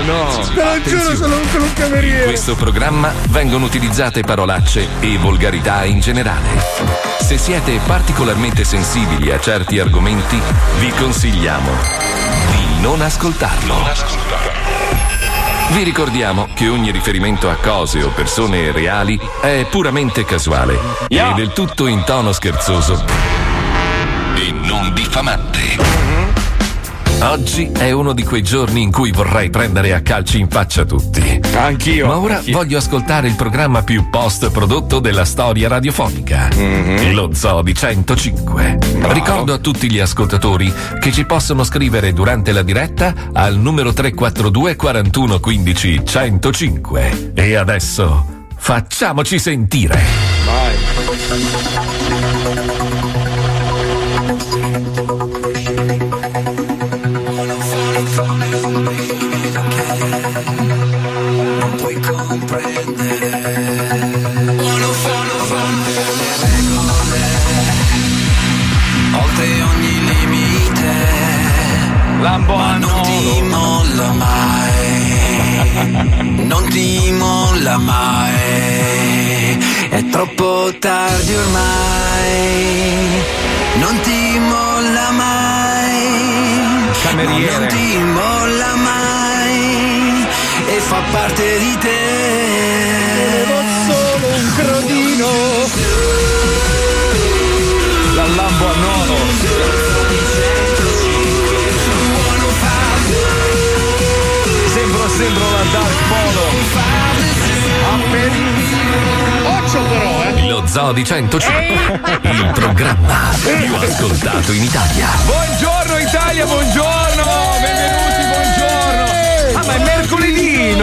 no. Te lo giuro, sono un, sono un In cameriere. questo programma vengono utilizzate parolacce e volgarità in generale. Se siete particolarmente sensibili a certi argomenti, vi consigliamo di non ascoltarlo. Vi ricordiamo che ogni riferimento a cose o persone reali è puramente casuale e del tutto in tono scherzoso e non diffamante. Oggi è uno di quei giorni in cui vorrei prendere a calci in faccia tutti. Anch'io. Ma ora voglio ascoltare il programma più post prodotto della storia radiofonica. Lo Zoo di 105. Ricordo a tutti gli ascoltatori che ci possono scrivere durante la diretta al numero 342 41 15 105. E adesso facciamoci sentire. non parte di te. Solo un crodino. Dal lambo a nono. Sembro, sembro la Dark Polo. Occhio però, eh. Lo Zoo di 105. Il programma più ascoltato in Italia. Buongiorno Italia, buongiorno! Benvenuti, buongiorno! Ma è mercoledì!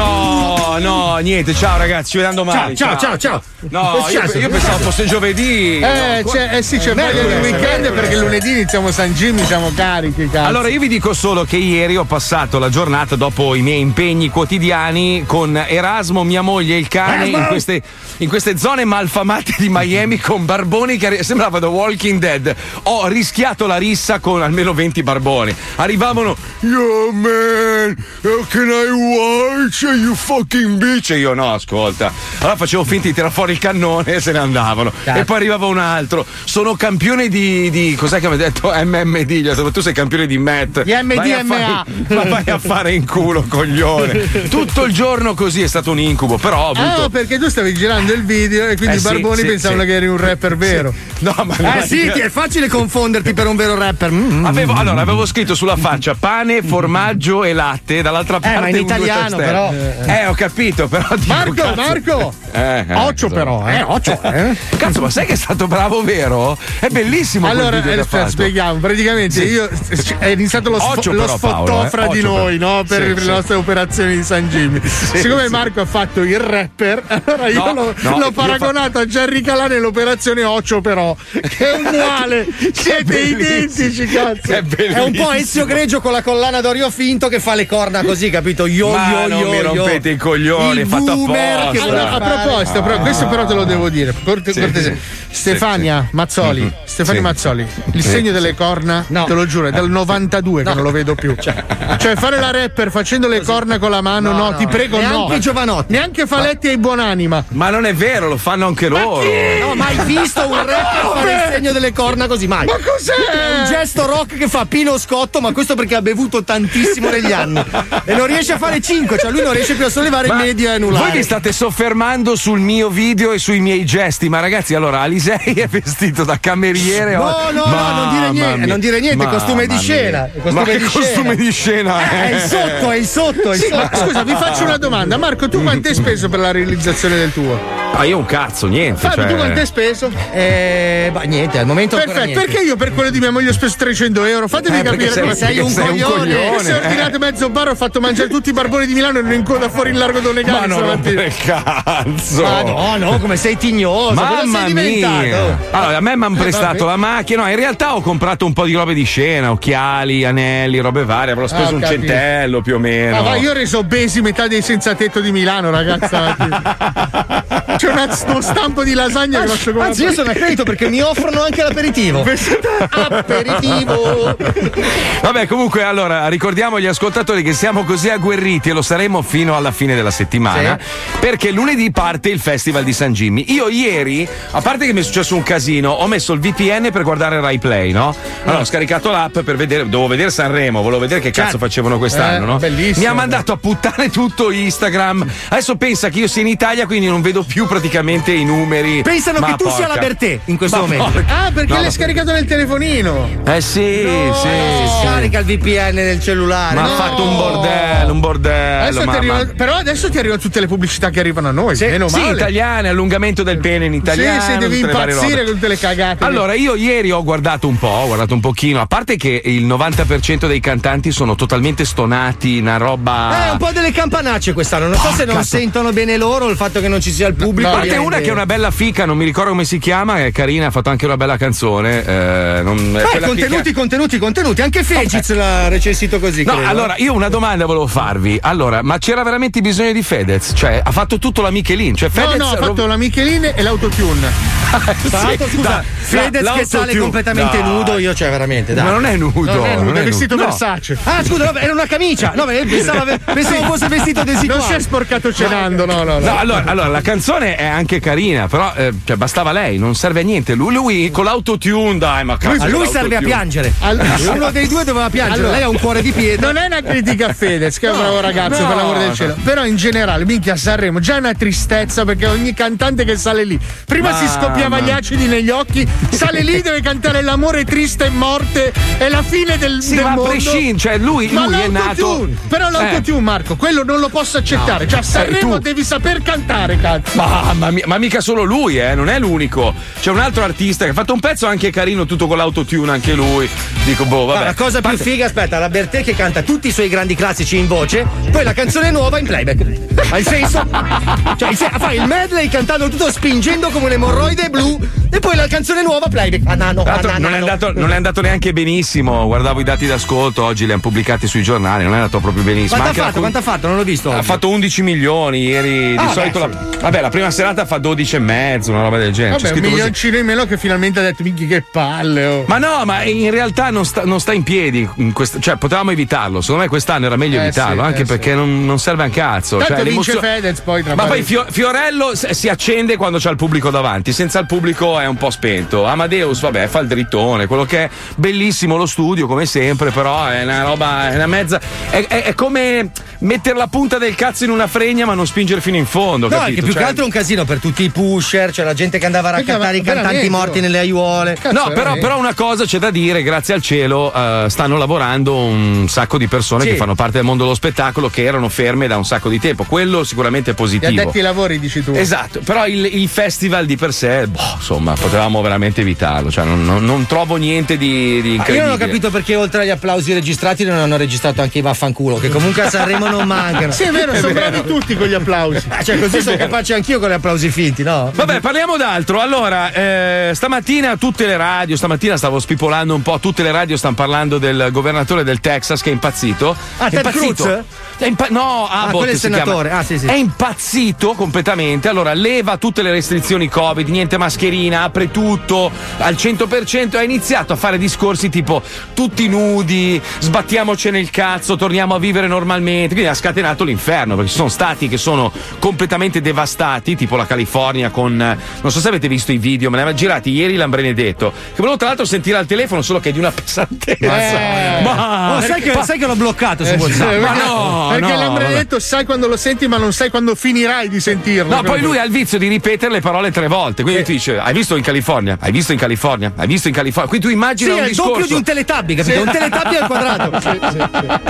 No, niente, ciao ragazzi, ci vediamo domani. Ciao, ciao, ciao. No, Che è io, io pensavo fosse giovedì. Eh, c'è- eh sì, c'è voglia di weekend perché lunedì iniziamo San Jimmy, siamo carichi, cazzo. Allora, io vi dico solo che ieri ho passato la giornata dopo i miei impegni quotidiani con Erasmo, mia moglie e il cane in queste, in queste zone malfamate di Miami con barboni che sembrava The Walking Dead. Ho rischiato la rissa con almeno 20 barboni. Arrivavano, yo man, how can I watch you fucking bitch? E io no, ascolta. Allora facevo finta di tirare fuori il cannone e se ne andavano. E poi arrivava un altro. Sono campione di, di cos'è che mi ha detto? MMD. Gli ho detto, tu sei campione di Matt. Di MDMA. Ma vai a fare in culo, coglione. Tutto il giorno così è stato un incubo, però ho avuto. Ah, perché tu stavi girando il video e quindi Eh, i sì, barboni sì, pensavano sì. che eri un rapper vero. No, ma Eh sì, ti è facile confonderti per un vero rapper. Mm. Avevo, allora, avevo scritto sulla faccia pane, formaggio e latte, dall'altra parte. ma in italiano, però. Eh, ho capito, però. dico, Marco, cazzo. Marco! Eh, eh, Occhio però, eh, occhio, eh. Cazzo, ma sai che è stato bravo, vero? È bellissimo quel Allora, video eh, spieghiamo. Praticamente Sì. io è iniziato lo, sfo- lo però, sfottò eh. fra di noi, no? Per Sì, le sì. nostre operazioni di San Jimmy. Siccome Marco ha fatto il rapper, allora io No, l'ho, no, l'ho io paragonato a Jerry Calà nell'operazione Occhio però, che è uguale. Siete identici, cazzo. È È un po'. Ezio Greggio con la collana d'Orio finto che fa le corna così, capito? Yo Ma yo non yo mi rompete i coglioni, Il fatto boomer apposta. che Allora, a proposito, però, questo però te lo devo dire. Corte- Sì, cortesia. sì. Stefania Sì. Mazzoli. Stefania Sì. Mazzoli, il Sì, segno sì. delle corna, No. te lo giuro, è dal 92 che No. non lo vedo più. Cioè, fare la rapper facendo le corna con la mano, no, No, no, ti prego, no. neanche giovanotti. Neanche Faletti ai buonanima. Ma non è vero, lo fanno anche loro. No, mai visto un rapper fare il segno delle corna così? Mai. Ma cos'è? È un gesto rock che fa Pino Scotto, ma questo perché ha bevuto tantissimo negli anni. E non riesce a fare 5, cioè lui non riesce più a sollevare Ma il medio e anulare. Voi vi state soffermando sul mio video e sui miei gesti, ma ragazzi, allora Alisei è vestito da cameriere. No, no, no, non dire niente, mia. non dire niente, costume di scena, mia. costume ma che di costume scena. di scena Eh, è? è il sotto, è il sotto, è il Sì, ma sotto. scusa, vi faccio una domanda. Marco, tu quanto hai speso per la realizzazione del tuo? Ah, io un cazzo, niente. Fabio, cioè... tu quanto hai speso? Eh, bah, niente, al momento Perfetto, niente. perché io per quello di mia moglie ho speso 300 euro? Fatemi Eh, capire sei- come sei un perché coglione. E se ho ordinato mezzo bar ho fatto mangiare tutti i barboni di Milano e ero in coda fuori in largo Ma non stamattina. rompere il cazzo. Ma no, no, come sei tignoso. Mamma sei mia! Allora, a me mi hanno Eh, prestato la macchina. No, in realtà ho comprato un po' di robe di scena, occhiali, anelli, robe varie. Avrò speso Ah, un capito. centello più o meno. Ah, ma io ho reso obesi metà dei senza tetto di Milano, ragazza. C'è uno stampo di lasagna grosso come Anzi, io sono a credito perché mi offrono anche l'aperitivo. Aperitivo. Vabbè, comunque, allora ricordiamo agli ascoltatori che siamo così agguerriti e lo saremo fino alla fine della settimana. Perché lunedì parte il Festival di San Jimmy. Io ieri, a parte che mi è successo un casino, ho messo il VPN per guardare Rai Play, no? Allora ho scaricato l'app per vedere, dovevo vedere Sanremo, volevo vedere che cazzo facevano quest'anno, Eh, no? bellissimo. Mi ha mandato a puttane tutto Instagram. Adesso pensa che io sia in Italia, quindi non vedo più praticamente i numeri. Pensano Ma che tu sia la Bertè in questo Ma momento. porca. Ah, perché No, l'hai no. scaricato nel telefonino? Eh sì, sì, sì. Scarica il VPN nel cellulare. Ma ha No. fatto un bordello, un bordello. Adesso arriva- però adesso ti arrivano tutte le pubblicità che arrivano a noi. meno Sì, male. italiane, allungamento del pene in italiano. Sì, sì, devi impazzire con tutte le cagate. Allora, io ieri ho guardato un po', ho guardato un pochino, a parte che il 90% dei cantanti sono totalmente stonati, una roba. Eh, un po' delle campanacce quest'anno. Non so se non cazzo. sentono bene loro il fatto che non ci sia il pubblico. A parte una che è una bella fica, non mi ricordo come si chiama, è carina, ha fatto anche una bella canzone. eh, non- Eh, quella contenuti, fica- contenuti, contenuti. Anche Fegiz l'ha recensito così. No, credo. allora io una domanda volevo farvi. Allora, ma c'era veramente bisogno di Fedez? Cioè, ha fatto tutto la Michelin. Cioè, No, Fedez no, ha fatto la Michelin e l'autotune. Tra l'altro, Sì, scusa, da- Fedez che sale l'autotune. completamente Dai. nudo, io cioè veramente, dai. Ma non è nudo. Non è nudo, non è vestito nudo. No. Versace. Ah, scusa, vabbè, era una camicia. No, pensavo, pensavo fosse vestito Non si è desiguale. sporcato cenando, no, no, no. No, allora, allora, la canzone è anche carina, però eh, cioè, bastava lei, non serve a niente. Lui, lui con l'autotune, dai, ma cazzo. Lui l'autotune. serve a piangere. Allora- Uno dei due doveva piangere. Allora- Lei ha un cuore di pietra. Non è una critica a Fedez, che è un bravo ragazzo, no. per l'amore del cielo. Però in generale, minchia Sanremo, già è una tristezza perché ogni cantante che sale lì, prima si scoppiava gli acidi negli occhi, sale lì, deve cantare l'amore triste e morte, è la fine del, Sì, del ma a mondo. prescindere, cioè lui, Ma lui è nato. l'autotune, però l'autotune, Marco, quello non lo posso accettare. Cioè, a Sanremo tu- devi saper cantare, cazzo. Mamma mia, ma mica solo lui, eh, non è l'unico. C'è un altro artista che ha fatto un pezzo anche carino, tutto con l'autotune, anche lui. Dico, boh, Ma vabbè. la cosa più Parte- figa, aspetta, la Bertè che canta tutti i suoi grandi classici in voce, poi la canzone nuova in playback. Ha il senso? Cioè, il se- fa il medley cantando tutto spingendo come un emorroide blu e poi la canzone nuova playback. Ah, no, Tra l'altro ah, no, non, è andato, non è andato neanche benissimo. Guardavo i dati d'ascolto, oggi li hanno pubblicati sui giornali, non è andato proprio benissimo. Quanto ha la fatto? con- Quanto ha fatto? Non l'ho visto. Ha oggi. fatto 11 milioni ieri. Di Ah, solito beh, la, vabbè, la prima serata fa 12 e mezzo, una roba del genere. Vabbè, un scritto così. milioncino in meno che finalmente ha detto, minchia che palle, oh. Ma no, ma in realtà non sta, non sta in piedi. in quest- cioè, potevamo evitarlo. Secondo me quest'anno era meglio Eh evitarlo, sì, anche eh perché sì. non, non serve a un cazzo. Tanto cioè, vince Fedez poi tra Ma poi Fiorello si accende quando c'ha il pubblico davanti, senza il pubblico è un po' spento. Amadeus, vabbè, fa il drittone, quello che è bellissimo lo studio, come sempre, però è una roba, è una mezza. È, è- è come mettere la punta del cazzo in una fregna, ma non spingere fino in fondo. No, è capito? che più Cioè- che altro è un casino per tutti i pusher, cioè la gente che andava a Perché, raccattare i cantanti veramente, morti nelle aiuole. Cazzo, No, però, però una cosa c'è da dire, grazie al cielo eh, stanno lavorando un sacco di persone Sì. che fanno parte del mondo dello spettacolo che erano ferme da un sacco di tempo. Quello sicuramente è Gli positivo. addetti ai lavori, dici tu. Esatto, però il, il festival di per sé, boh, insomma, potevamo veramente evitarlo. Cioè, non, non- non trovo niente di, di Ma io incredibile. non ho capito perché oltre agli applausi registrati non hanno registrato anche i vaffanculo, che comunque a Sanremo non mancano. Sì, è vero, sono bravi tutti con gli applausi. Ah, Cioè, così sono capace anch'io con gli applausi finti, no? Vabbè, parliamo d'altro. Allora, eh, stamattina tutte le radio, stamattina stavo spipolando un po', tutte le radio stanno parlando del governatore del Texas che è impazzito. Ah, È Ted impazzito. Cruz? È impa- no, Abbott quello è il senatore. Ah, sì, sì. È impazzito completamente. Allora, leva tutte le restrizioni Covid, niente mascherina, apre tutto al 100%. Ha iniziato a fare discorsi tipo tutti nudi, sbattiamoci nel cazzo, torniamo a vivere normalmente. Quindi ha scatenato l'inferno perché ci sono stati che sono completamente devastati, tipo la California con non so se avete visto i video, me ne aveva girati ieri Lambrenedetto. Che volevo tra l'altro sentire al telefono, solo che è di una pesantezza. Eh. Ma Oh, sai, che, pa- sai che l'ho bloccato su Eh, sì, WhatsApp? perché, ma no, perché no, l'Ambre vabbè. detto sai quando lo senti, ma non sai quando finirai di sentirlo. No, poi lui ha il vizio di ripetere le parole tre volte. Quindi dice: Hai visto in California? Hai visto in California? Hai visto in California? Quindi tu Sì, immagina un è il discorso. doppio di un teletabbi, capito? Un teletabbi al quadrato.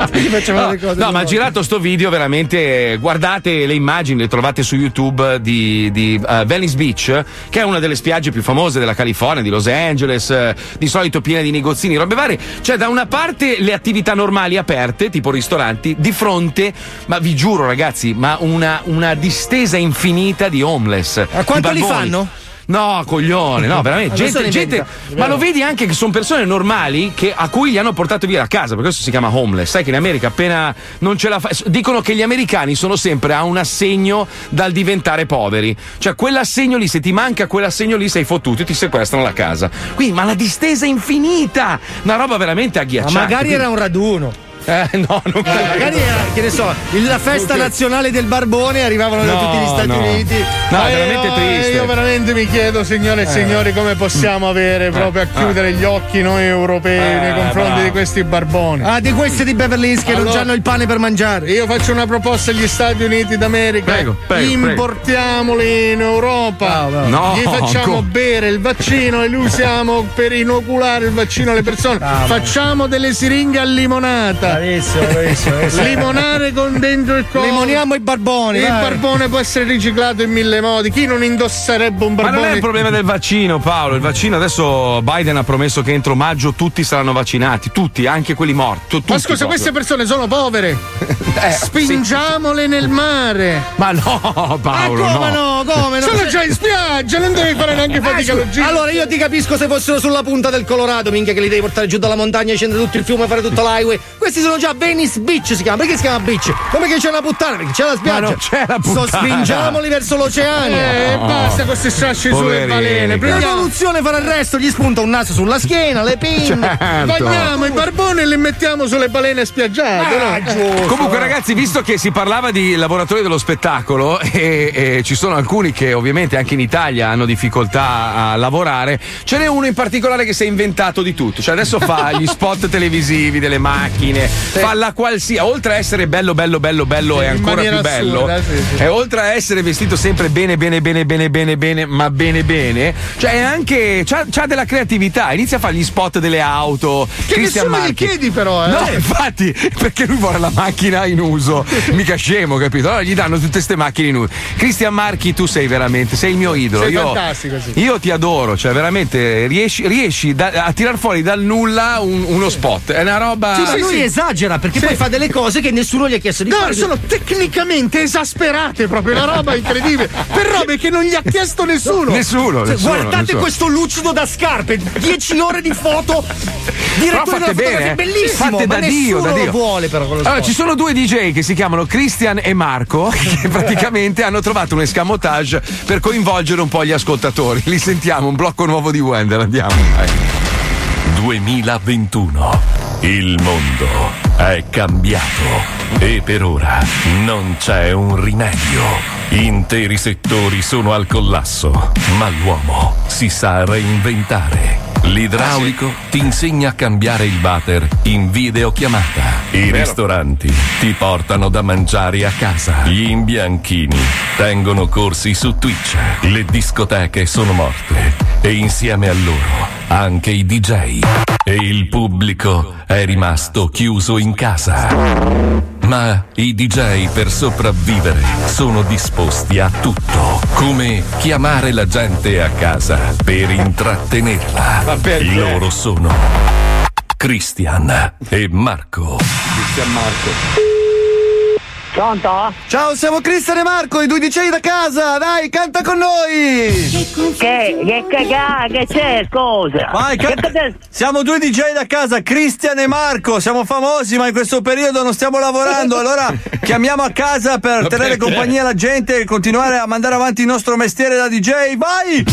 Quindi facevano No, no, di ma ha girato sto video veramente. Guardate le immagini, le trovate su YouTube di, di eh, Venice Beach, che è una delle spiagge più famose della California, di Los Angeles, eh, di solito piena di negozzini, robe varie. Cioè, da una parte le attività normali aperte, tipo ristoranti, di fronte, ma vi giuro, ragazzi, ma una, una distesa infinita di homeless. Ma quanto li barboni. Fanno? No, coglione, no, veramente. Gente, gente- ma lo vedi anche che sono persone normali che- a cui gli hanno portato via la casa, per questo si chiama homeless. Sai che in America appena non ce la fa. Dicono che gli americani sono sempre a un assegno dal diventare poveri. Cioè, quell'assegno lì, se ti manca quell'assegno lì, sei fottuto e ti sequestrano la casa. Quindi, ma la distesa è infinita! Una roba veramente Ma agghiacciante. magari era un raduno. Eh, no, non Eh, magari era, che ne so, la festa nazionale del barbone arrivavano da No, tutti gli Stati no. Uniti. No, Ma è veramente io, triste. Io veramente mi chiedo, signore e signori, come possiamo avere proprio a chiudere gli occhi noi europei nei confronti bravo. di questi barboni. Ah, di questi di Beverly Hills che non Allora- hanno il pane per mangiare. Io faccio una proposta agli Stati Uniti d'America. Prego, prego, Importiamoli in Europa. Bravo, bravo. No, Gli facciamo co- bere il vaccino e li usiamo per inoculare il vaccino alle persone. Facciamo delle siringhe a limonata. Bravissimo, bravissimo. Limonare con dentro il coso. Limoniamo i barboni. Il vai. barbone può essere riciclato in mille modi. Chi non indosserebbe un Ma barbone? non è il problema del vaccino, Paolo. Il vaccino adesso Biden ha promesso che entro maggio tutti saranno vaccinati, tutti, anche quelli morti. tu- Ma tutti scusa, proprio. queste persone sono povere. Eh, Spingiamole nel mare. Ma no, Ah, Paolo, come no, come no? Sono già in spiaggia, non devi fare neanche fatica Ah, scusa, logistica. allora io ti capisco se fossero sulla punta del Colorado, minchia che li devi portare giù dalla montagna, scendere tutto il fiume, fare tutto l'highway. Questi sono già Venice Beach si chiama. Perché si chiama beach? Come che c'è una puttana? Perché c'è la spiaggia. non c'è la So, puttana. spingiamoli verso l'oceano. Eh, basta con questi strasci sulle balene. Prendiamo, L'evoluzione farà il resto, gli spunta un naso sulla schiena, le pinne. Certo. bagniamo i barboni e li mettiamo sulle balene spiaggiate. no? Comunque, ragazzi, visto che si parlava di lavoratori dello spettacolo e, e ci sono alcuni che ovviamente anche in Italia hanno difficoltà a lavorare, ce n'è uno in particolare che si è inventato di tutto. Cioè, adesso fa gli spot televisivi delle macchine, fa la qualsiasi. Oltre a essere bello, bello, bello, bello e in ancora più maniera bello, assurda, sì, sì. e oltre a essere vestito sempre bene, bene, bene, bene, bene, bene, ma bene, bene, cioè è anche. c'ha, c'ha della creatività. Inizia a fare gli spot delle auto. Che Christian nessuno gli Marchi. chiedi però, eh. No, infatti, perché lui vuole la macchina in uso, mica scemo, capito? Allora gli danno tutte queste macchine in uso. Cristian Marchi, tu sei veramente, sei il mio idolo. Sei io, fantastico, sì. io ti adoro, cioè veramente riesci, riesci da- a tirar fuori dal nulla un- uno spot. È una roba. Sì, ma lui esagera perché poi fa delle cose che nessuno gli ha chiesto di No, fare. sono tecnicamente esasperate, proprio una roba incredibile. Per robe che non gli ha chiesto nessuno. Nessuno, Cioè, nessuno, guardate nessuno. questo lucido da scarpe, 10 ore di foto, direttore della bene, eh. bellissimo, Fatte ma da Dio, nessuno da Dio. vuole però quello Allora, ci sono due DJ che si chiamano Christian e Marco che praticamente hanno trovato un escamotage per coinvolgere un po' gli ascoltatori. Li sentiamo, un blocco nuovo di Wender, andiamo. Vai. 2021. Il mondo è cambiato e per ora non c'è un rimedio. Interi settori sono al collasso, ma l'uomo si sa reinventare. L'idraulico ti insegna a cambiare il water in videochiamata. I ristoranti ti portano da mangiare a casa. Gli imbianchini tengono corsi su Twitch. Le discoteche sono morte e insieme a loro anche i DJ. E il pubblico è rimasto chiuso in casa. Ma i DJ per sopravvivere sono disposti a tutto, come chiamare la gente a casa per intrattenerla. Loro sono Christian e Marco. Cristian Marco. Pronto? Ciao, siamo Cristian e Marco, i due DJ da casa, dai, canta con noi! Che, che, che, che c'è, scusa? Vai, che, ca- che- siamo due DJ da casa, Cristian e Marco, siamo famosi ma in questo periodo non stiamo lavorando, allora chiamiamo a casa per tenere compagnia alla gente e continuare a mandare avanti il nostro mestiere da DJ, vai!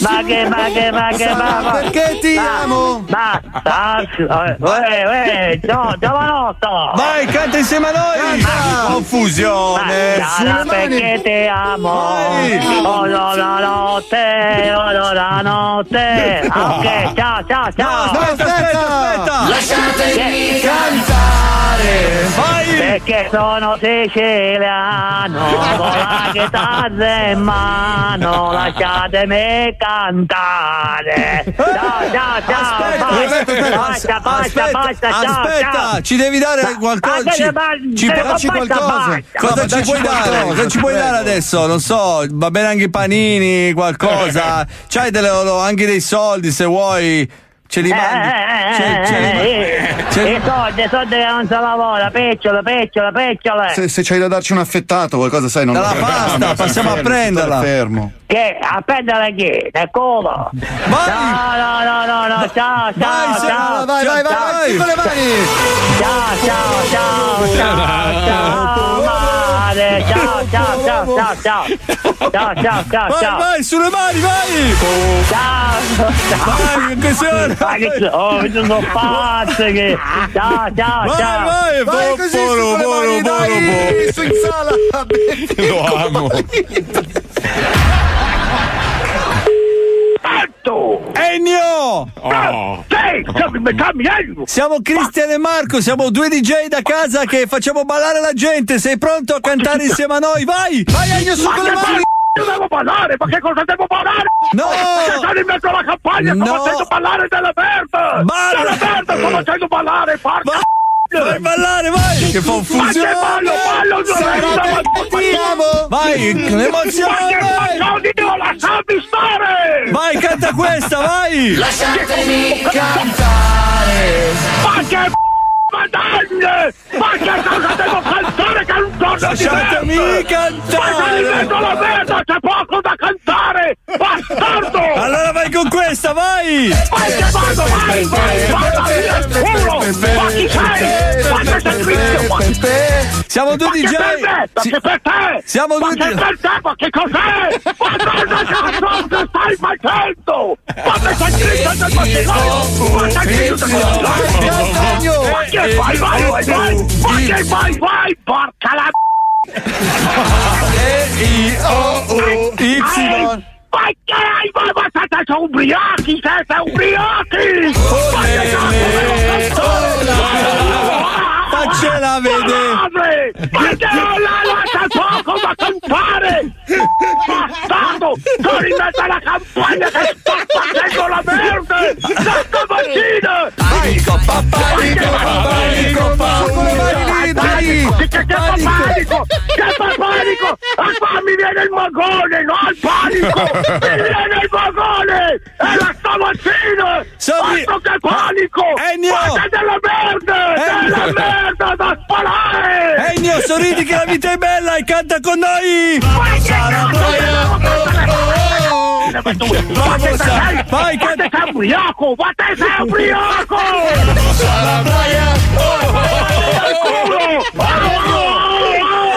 ma che, ma che, ma che, ma, ma Perché ti ma- amo? Basta, eh, eh, eh, gio- giovanotto! Vai, canta insieme a noi! Confusione! Basta, perché ti amo! Vai. Oh no, la notte, oh no, la notte! Ah, Ok, ciao, ciao, No, ciao! aspetta, aspetta, aspetta! Che- Cantare! Vai! Perché sono siciliano, con la chitarra in mano, lasciatemi cantare. Ciao, ciao, ciao, Aspetta, basta, basta, basta, basta, ciao, aspetta, ciao. ci devi dare qualcosa. Ci, ci ci basta, qualcosa. basta. Cosa No, ci puoi dare? qualcosa, Cosa ci puoi prego. dare adesso? Non so, va bene anche i panini, qualcosa. C'hai delle- anche dei soldi se vuoi. Ce li mandi. Eh, Ce- ce li eh, mandi. eh, Ce li- I soldi, i soldi che non si lavora, pecciole, pecciole, pecciole. Se, se c'hai da darci un affettato, qualcosa sai, non Dalla pasta, passiamo a prenderla. Fermo. Che? A prendere chi? Nel culo? Vai! No, no, no, no, no, ciao, ciao, Vai, ciao. vai, vai, vai, vai, sì, con le mani! Ciao, ciao, ciao, ciao, ciao, ciao, ciao, ciao, ciao, ciao. Ciao, ciao, ciao, Vai, ciao. vai, sulle mani, vai! Ciao, ciao. Vai, che signore! Ma che oh, mi sono pazze che. Ciao, ciao, Vai, ciao. vai, Vai così, su con le mani, dai! Su in sala! Lo amo. Certo. Ennio! Sì, sì, mi cambiando. Siamo Cristian e Marco, siamo due DJ da casa che facciamo ballare la gente. Sei pronto a cantare insieme a noi? Vai! Vai Ennio su Ma con che le mani! Io devo ballare, ma che cosa devo ballare? No! Perché sono in mezzo alla campagna, sto No! facendo ballare della merda! Balla! Della merda, sto facendo ballare, porca Va- Vai ballare, vai! Che confusione! ballo, ballo, giornalista, ma Vai, Ma l'emozione! che Vai! faccio, Dio, lasciami stare! Vai, canta questa, vai! Lasciatemi cantare! Ma che madagne! Ma che cosa devo cantare che non torno di Lasciatemi? Ma in cantare! mezzo alla merda, c'è poco da cantare! Bastardo! Allora vai con questa, vai! Vai che vado, vai, vai, vada via il culo! Ma chi sei? Ma che servizio? Ma Siamo due ma che DJ! Ma che per te? Siamo ma due che di- per te? Ma che cos'è? Ma cosa cazzo che stai facendo? Ma che stai gridando il macchinario? Ma stai gridando il macchinario? Vai, vai, vai! Ma che fai? Vai, porca la... Y! Ma che hai? Ma ma siete ubriachi, siete ubriachi! Faccela vedere! Che non la lascia poco da cantare! Bastardo! Sono in mezzo alla campagna che sta facendo la merda! Da stamattina! Panico, panico, panico, Con le mani lì, dai! Che che che fa panico! Che fa panico! A qua mi viene il magone, no il panico! Mi viene il magone! È la stamattina! Sorri- Altro che panico! Ennio! C'è della merda! Della merda da sparare! Ennio, sorridi che la vita è bella e canta con noi! Ma che sei? Vai, Ma canta- te sei ubriaco! Ma te sei ubriaco!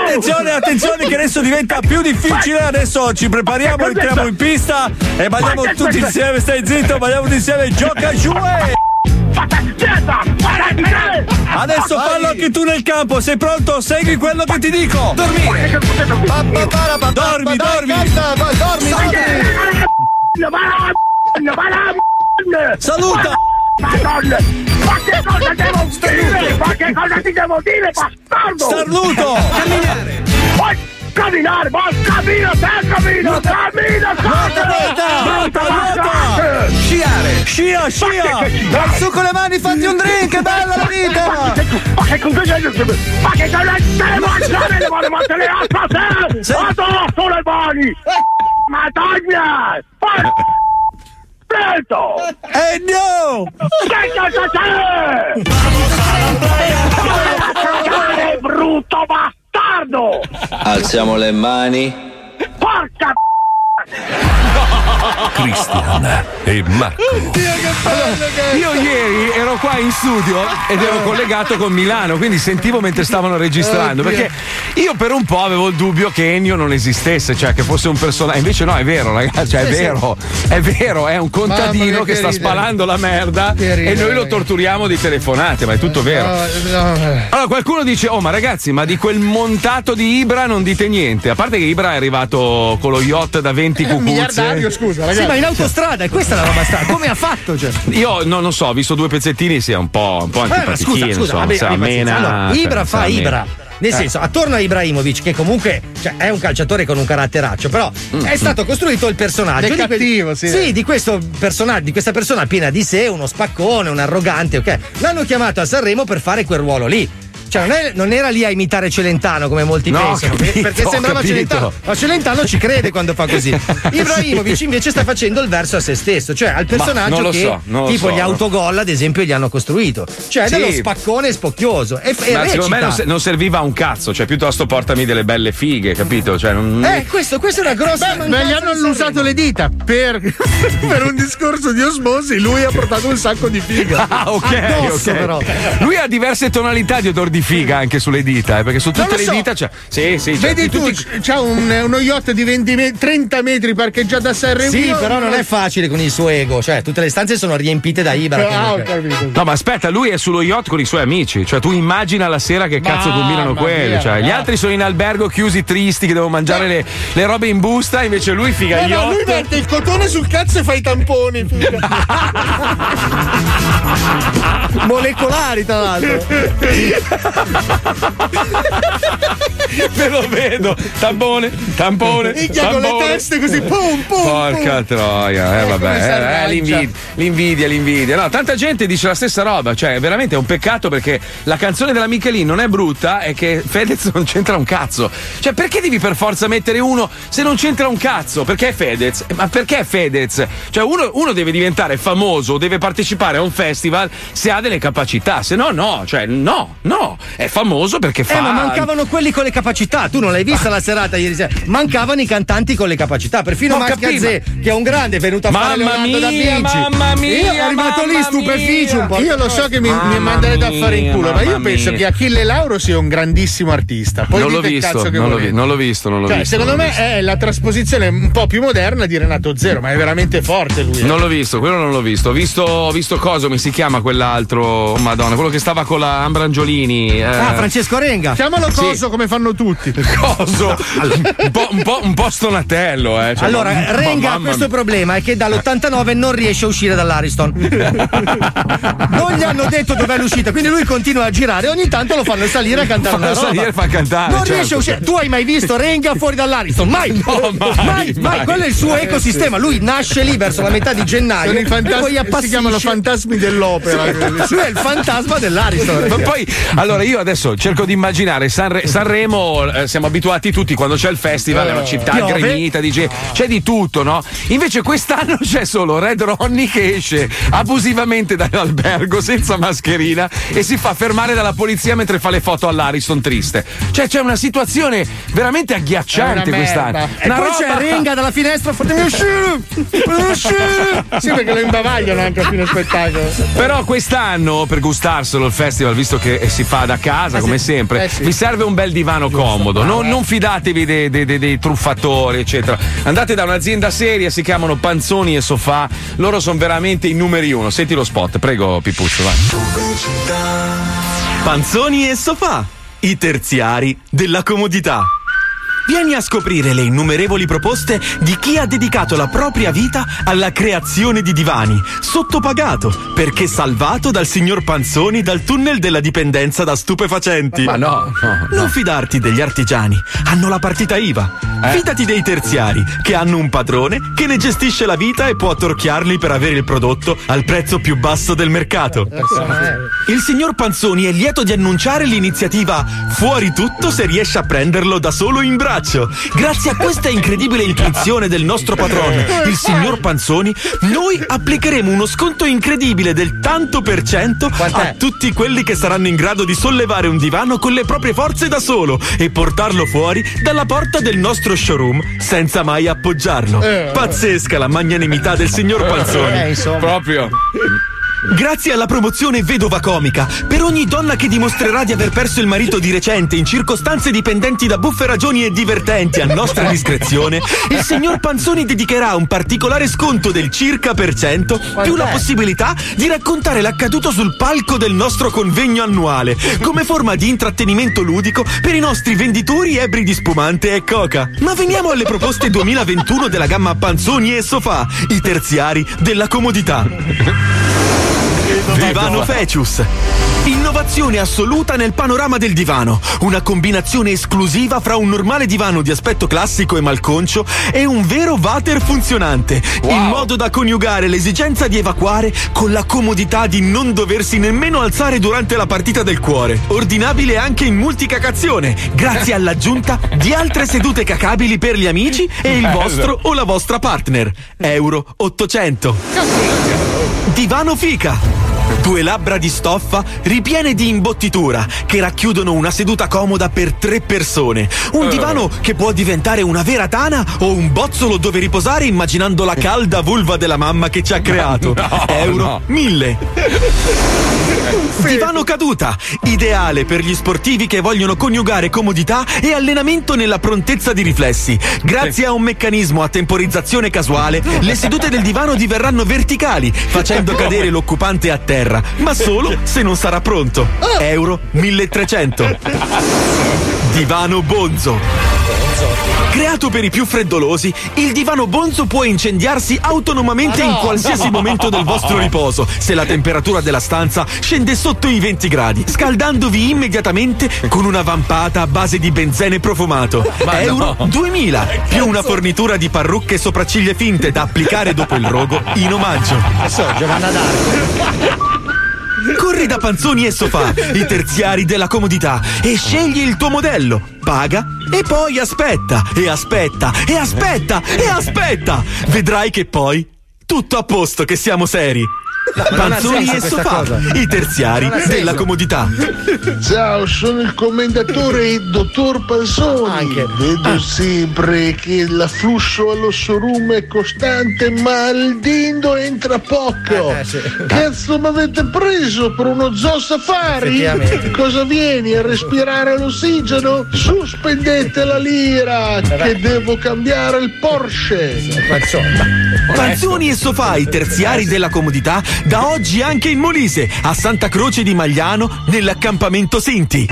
Attenzione, attenzione che adesso diventa più difficile, adesso ci prepariamo, entriamo in pista e balliamo tutti insieme, stai zitto, balliamo tutti insieme, gioca giù e... Adesso fallo anche tu nel campo, sei pronto? Segui quello che ti dico! Dormire! Dormi, dormi! Dormi, dormi! Saluta! Madonna! Ma che cosa devo dire? Ma che cosa ti devo dire, bastardo? Starnuto! Camminare! Poi camminare! Ma cammina te, cammina! Cammina, nuota, nuota! Sciare! Scia, scia! Su con le mani, fatti un drink, bella la vita! Ma che cosa Ma che cosa devo alzare le mani? Ma te le alzo a te! Addosso le mani! Madonna! Ma... Preto! Ennio! Che cosa c'è? Cagare, brutto bastardo! Alziamo le mani. Porca Cristian e Marco. Io ieri ero qua in studio ed ero collegato con Milano, quindi sentivo mentre stavano registrando. Perché io per un po' avevo il dubbio che Ennio non esistesse, cioè che fosse un personaggio. Invece no, è vero, ragazzi, cioè, è vero, è vero, è un contadino che che sta spalando la merda e noi lo torturiamo di telefonate, ma è tutto vero. Eh. Allora, qualcuno dice: Oh, ma ragazzi, ma di quel montato di Ibra non dite niente. A parte che Ibra è arrivato con lo yacht da 20 È un miliardario, cucuzze. scusa, ragazzi. Sì, ma in autostrada, è questa la roba strana. Come ha fatto? Cioè? Io no, non so, ho visto due pezzettini, sì, è un po', un po' Eh, antipatichino. scusa, scusa, insomma, abbi- ammena, Allora, cioè, Ibra fa. Ibra. Nel Eh. senso, attorno a Ibrahimovic, che comunque cioè, è un calciatore con un caratteraccio, però è stato costruito il personaggio. Quel- cattivo, sì. Sì, di questo personaggio, di questa persona piena di sé, uno spaccone, un arrogante, ok? L'hanno chiamato a Sanremo per fare quel ruolo lì. Cioè, non, è- non era lì a imitare Celentano come molti No, pensano, capito, perché- sembrava capito. Celentano. Ma Celentano ci crede quando fa così. Ibrahimovic invece sta facendo il verso a se stesso, cioè al personaggio che so, tipo so, gli no. autogol, ad esempio, gli hanno costruito. Cioè, Sì. dello spaccone spocchioso. E, e Ma secondo me non, non serviva a un cazzo, cioè piuttosto portami delle belle fighe, capito? Cioè, non... Eh, questo, questa è una grossa Beh, gli hanno usato le dita per, per un discorso di osmosi. Lui ha portato un sacco di figa. Ah, ok, Addosso, ok. però. Lui ha diverse tonalità di odor di figa anche sulle dita, eh, perché su tutte le so. dita c'è. Sì, sì, c'è Vedi di tu, tutti- c- c'ha un- uno yacht di 20 me- 30 metri parcheggiato a Sanremo. Sì, però non è facile con il suo ego, cioè tutte le stanze sono riempite da Ibra. Ah, capito. No, ma aspetta, lui è sullo yacht con i suoi amici. Cioè, tu immagina la sera che cazzo Mamma combinano quelli. mia, Cioè, gli altri sono in albergo chiusi, tristi, che devono mangiare le, le robe in busta. Invece lui figa Eh, no, yacht. lui mette il cotone sul cazzo e fa i tamponi. figa. Molecolari, tra l'altro. Me lo vedo. Tampone, tampone. Minchia, con le teste così, pum, pum, Porca troia, eh, Eh, vabbè, eh, arrangia. l'invidia, l'invidia, l'invidia. No, tanta gente dice la stessa roba, cioè veramente è un peccato perché la canzone della Michelin non è brutta e che Fedez non c'entra un cazzo. Cioè, perché devi per forza mettere uno se non c'entra un cazzo? Perché è Fedez? Eh, Ma perché è Fedez? Cioè, uno, uno deve diventare famoso, deve partecipare a un festival se ha delle capacità, se no, no, cioè, no, no, è famoso perché fa. Eh, ma mancavano quelli con le capacità. Tu non l'hai vista la serata ieri sera. Mancavano i cantanti con le capacità. Perfino Max. Gazzè, che è un grande, è venuto a fare Mamma Leonardo da mia, Vinci. mamma mia, Io è arrivato lì mamma stupeficio un po'. Io lo so che mi, mi Mamma manderete a fare in mia, culo, ma io mamma penso mia. che Achille Lauro sia un grandissimo artista. Poi non l'ho visto, cazzo che non l'ho, vi- non l'ho visto, non l'ho Cioè, visto. secondo me è la trasposizione un po' più moderna di Renato Zero, ma è veramente forte lui. eh. Non l'ho visto, quello non l'ho visto. Ho visto, ho visto cosa mi si chiama quell'altro? Oh, Madonna, quello che stava con la Eh. Ah, Francesco Renga. Chiamalo Sì. coso come fanno tutti. Coso? un, po', un, po', un po' stonatello, eh. Cioè, Allora, ma- Renga ha questo mia. problema è che dall'89 non riesce a uscire dall'Ariston. non gli hanno detto dov'è l'uscita, quindi lui continua a girare ogni tanto lo fanno salire a cantare Fanno una roba. salire e fa cantare, Non certo. riesce a uscire. Tu hai mai visto Renga fuori dall'Ariston? Mai! No, mai, mai. Quello è il suo ecosistema. Lui nasce lì verso la metà di gennaio Sono i fantasmi, si chiamano fantasmi dell'opera. Lui è il fantasma dell'Ariston. Ma poi, allora io adesso cerco di immaginare Sanre- Sanremo, eh, siamo abituati tutti quando c'è il festival, è una città Piove. gremita, dice, c'è di tutto, no? Invece quest'anno c'è solo Red Ronnie che esce abusivamente dall'albergo senza mascherina e si fa fermare dalla polizia mentre fa le foto all'Ariston triste. Cioè c'è una situazione veramente agghiacciante quest'anno. E Una poi roba- c'è Renga dalla finestra, fatemi uscire! Fatemi uscire! sì, perché lo imbavagliano anche a fine spettacolo. Però quest'anno, per gustarselo il festival, visto che si fa da casa come sempre, Eh sì. vi serve un bel divano comodo. Non, non fidatevi dei, dei- dei- dei truffatori, eccetera. Andate da un'azienda seria, si chiamano Panzoni e Sofà. Loro sono veramente i numeri uno. Senti lo spot, prego, Pipuzzo, vai. Panzoni e sofà, i terziari della comodità. Vieni a scoprire le innumerevoli proposte di chi ha dedicato la propria vita alla creazione di divani, sottopagato, perché salvato dal signor Panzoni dal tunnel della dipendenza da stupefacenti. Ma no, no. Non fidarti degli artigiani, hanno la partita IVA. Fidati dei terziari, che hanno un padrone che ne gestisce la vita e può attorchiarli per avere il prodotto al prezzo più basso del mercato. Il signor Panzoni è lieto di annunciare l'iniziativa Fuori tutto se riesce a prenderlo da solo in braccio. Grazie a questa incredibile intuizione del nostro patrono, il signor Panzoni, noi applicheremo uno sconto incredibile del tanto per cento a tutti quelli che saranno in grado di sollevare un divano con le proprie forze da solo e portarlo fuori dalla porta del nostro showroom senza mai appoggiarlo. Pazzesca la magnanimità del signor Panzoni. Eh. Proprio. Grazie alla promozione Vedova Comica, per ogni donna che dimostrerà di aver perso il marito di recente in circostanze dipendenti da buffe ragioni e divertenti a nostra discrezione, il signor Panzoni dedicherà un particolare sconto del circa per cento più la possibilità di raccontare l'accaduto sul palco del nostro convegno annuale, come forma di intrattenimento ludico per i nostri venditori ebri di spumante e coca. Ma veniamo alle proposte 2021 della gamma Panzoni e Sofà, i terziari della comodità. Divano Fecius. Innovazione assoluta nel panorama del divano. Una combinazione esclusiva fra un normale divano di aspetto classico e malconcio e un vero water funzionante. In modo da coniugare l'esigenza di evacuare con la comodità di non doversi nemmeno alzare durante la partita del cuore. Ordinabile anche in multicacazione, grazie all'aggiunta di altre sedute cacabili per gli amici e il vostro o la vostra partner. Euro 800. Divano Fica. Due labbra di stoffa ripiene di imbottitura che racchiudono una seduta comoda per tre persone. Un divano che può diventare una vera tana o un bozzolo dove riposare immaginando la calda vulva della mamma che ci ha creato. No, Euro no. 1000. Divano caduta, ideale per gli sportivi che vogliono coniugare comodità e allenamento nella prontezza di riflessi. Grazie a un meccanismo a temporizzazione casuale, le sedute del divano diverranno verticali, facendo cadere l'occupante a terra, ma solo se non sarà pronto. Euro 1300. Divano Bonzo. Creato per i più freddolosi, il divano Bonzo può incendiarsi autonomamente Ma no, in qualsiasi no. momento del vostro riposo, se la temperatura della stanza scende sotto i 20 gradi, scaldandovi immediatamente con una vampata a base di benzene profumato. Ma Euro no. 2000, più una fornitura di parrucche e sopracciglia finte da applicare dopo il rogo in omaggio. Adesso Giovanna d'Arco. Corri da Panzoni e Sofà, i terziari della comodità, e scegli il tuo modello. Paga e poi aspetta, e aspetta, e aspetta, e aspetta. Vedrai che poi tutto a posto, che siamo seri. Panzoni e questa Sofà, cosa. i terziari della comodità. Ciao, sono il commendatore dottor Pansoni. Vedo sempre che l'afflusso allo showroom è costante, ma il dindo entra poco. Cazzo, mi avete preso per uno zoo safari? Cosa vieni a respirare l'ossigeno? Su, spendete la lira, che devo cambiare il Porsche. Panzoni e Sofà, i terziari della comodità, da oggi anche in Molise, a Santa Croce di Magliano, nell'accampamento Sinti.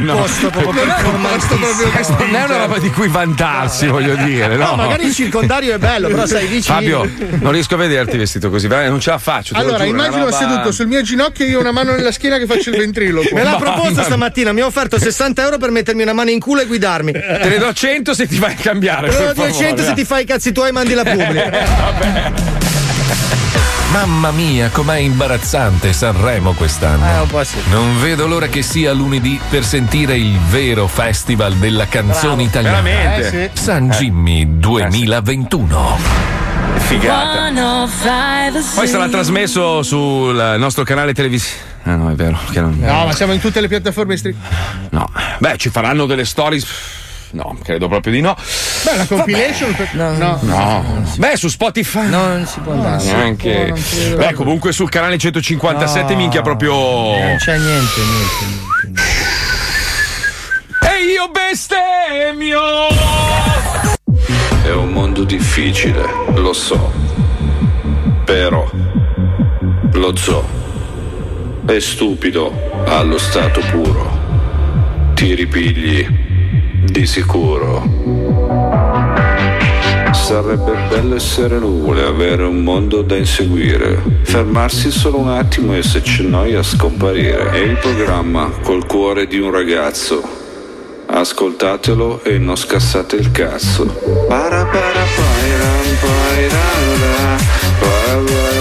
no. posto proprio Non è un posto proprio non è una roba di cui vantarsi, voglio dire. No, No, magari il circondario è bello, però sai vicino. Fabio, non riesco a vederti vestito così, non ce la faccio. Allora, giuro, immagino roba- seduto sul mio ginocchio e io una mano nella schiena che faccio il ventriloquo. Me l'ha proposto stamattina, mi ha offerto 60 euro per mettermi una mano in culo e guidarmi. Te ne do 100 se ti vai a cambiare. Te ne do per favore. 200 se ti fai i cazzi tuoi e mandi la pubblica. Mamma mia, com'è imbarazzante Sanremo quest'anno. Eh, un po' sì. Non vedo l'ora che sia lunedì per sentire il vero festival della canzone Bravo, italiana. veramente. Eh, sì. San Jimmy 2021. Figata. Poi sarà trasmesso sul nostro canale televisivo. Ah, no, è vero. che non- No, ma siamo in tutte le piattaforme stream. No. Beh, ci faranno delle stories. No, credo proprio di no. Beh, la compilation. per- No, No. Beh, su Spotify. non si può andare. Neanche. non credo. Beh, comunque sul canale 157 No. minchia proprio. Non c'è niente, niente. E io bestemmio! È un mondo difficile, lo so. Però lo zoo è stupido allo stato puro. Ti ripigli di sicuro. Sarebbe bello essere nuvole, avere un mondo da inseguire. Fermarsi solo un attimo e se c'è noia scomparire. È il programma col cuore di un ragazzo. Ascoltatelo e non scassate il cazzo. Para para pairam pairara, pa- pa-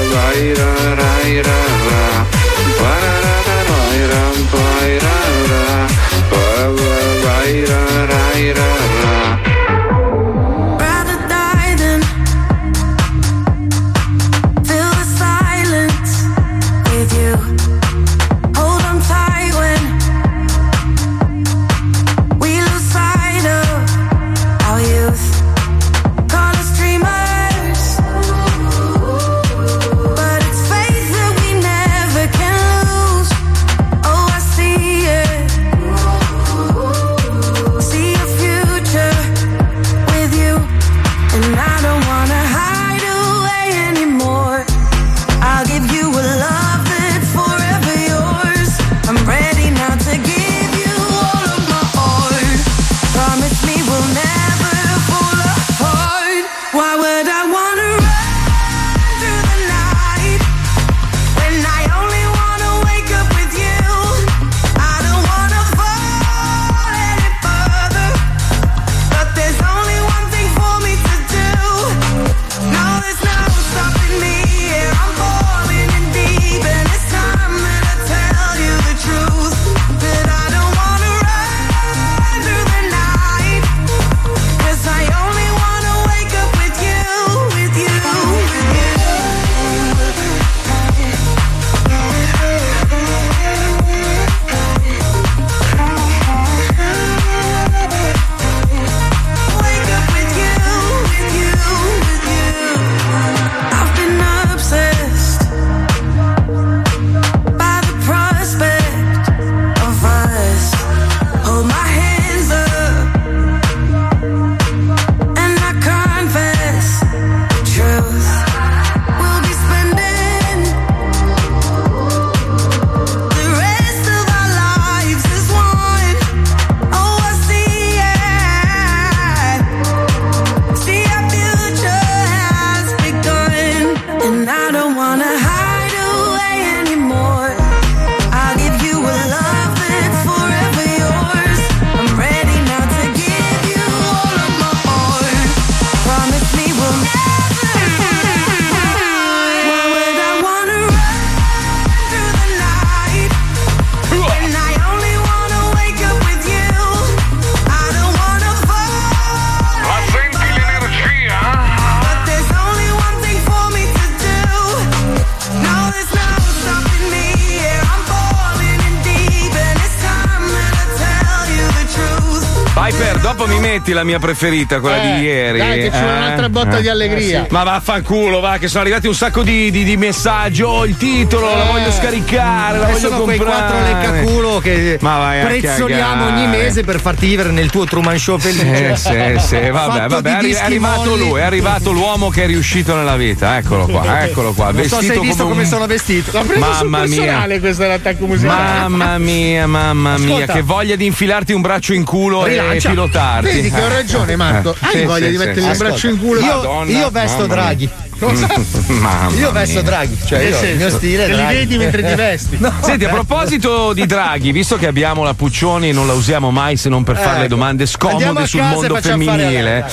metti la mia preferita, quella Eh, di ieri. dai, che eh? un'altra botta di allegria. Ma vaffanculo, va, che sono arrivati un sacco di, di- di messaggi. Oh, il titolo, la voglio scaricare, la voglio sono quei comprare. quattro leccaculo che prezzoliamo ogni mese per farti vivere nel tuo Truman Show felice. Sì, sì, sì, vabbè, vabbè, è è arrivato molli. lui, è arrivato l'uomo che è riuscito nella vita. Eccolo qua, eccolo qua. Non so se hai visto come, come un- sono vestito. L'ha preso Mamma mia. questo è l'attacco musicale. Mamma mia, mamma mia, Ascolta. che voglia di infilarti un braccio in culo Rilancia. e pilotarti. Vedi che ho ragione, Marco. Eh, Hai sì, voglia sì, di sì, mettergli sì. il braccio in culo? Io, Madonna, io vesto Draghi. Mamma Io vesto mia. Draghi, cioè io, il mio stile è te li vedi mentre ti vesti. Senti, a proposito di Draghi, visto che abbiamo la Puccioni e non la usiamo mai se non per fare le Ecco. domande scomode sul mondo femminile.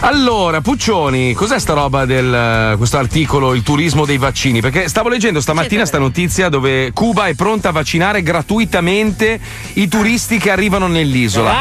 Allora, Puccioni, cos'è sta roba del eh, questo articolo, il turismo dei vaccini? Perché stavo leggendo stamattina sta notizia dove Cuba è pronta a vaccinare gratuitamente i turisti che arrivano nell'isola.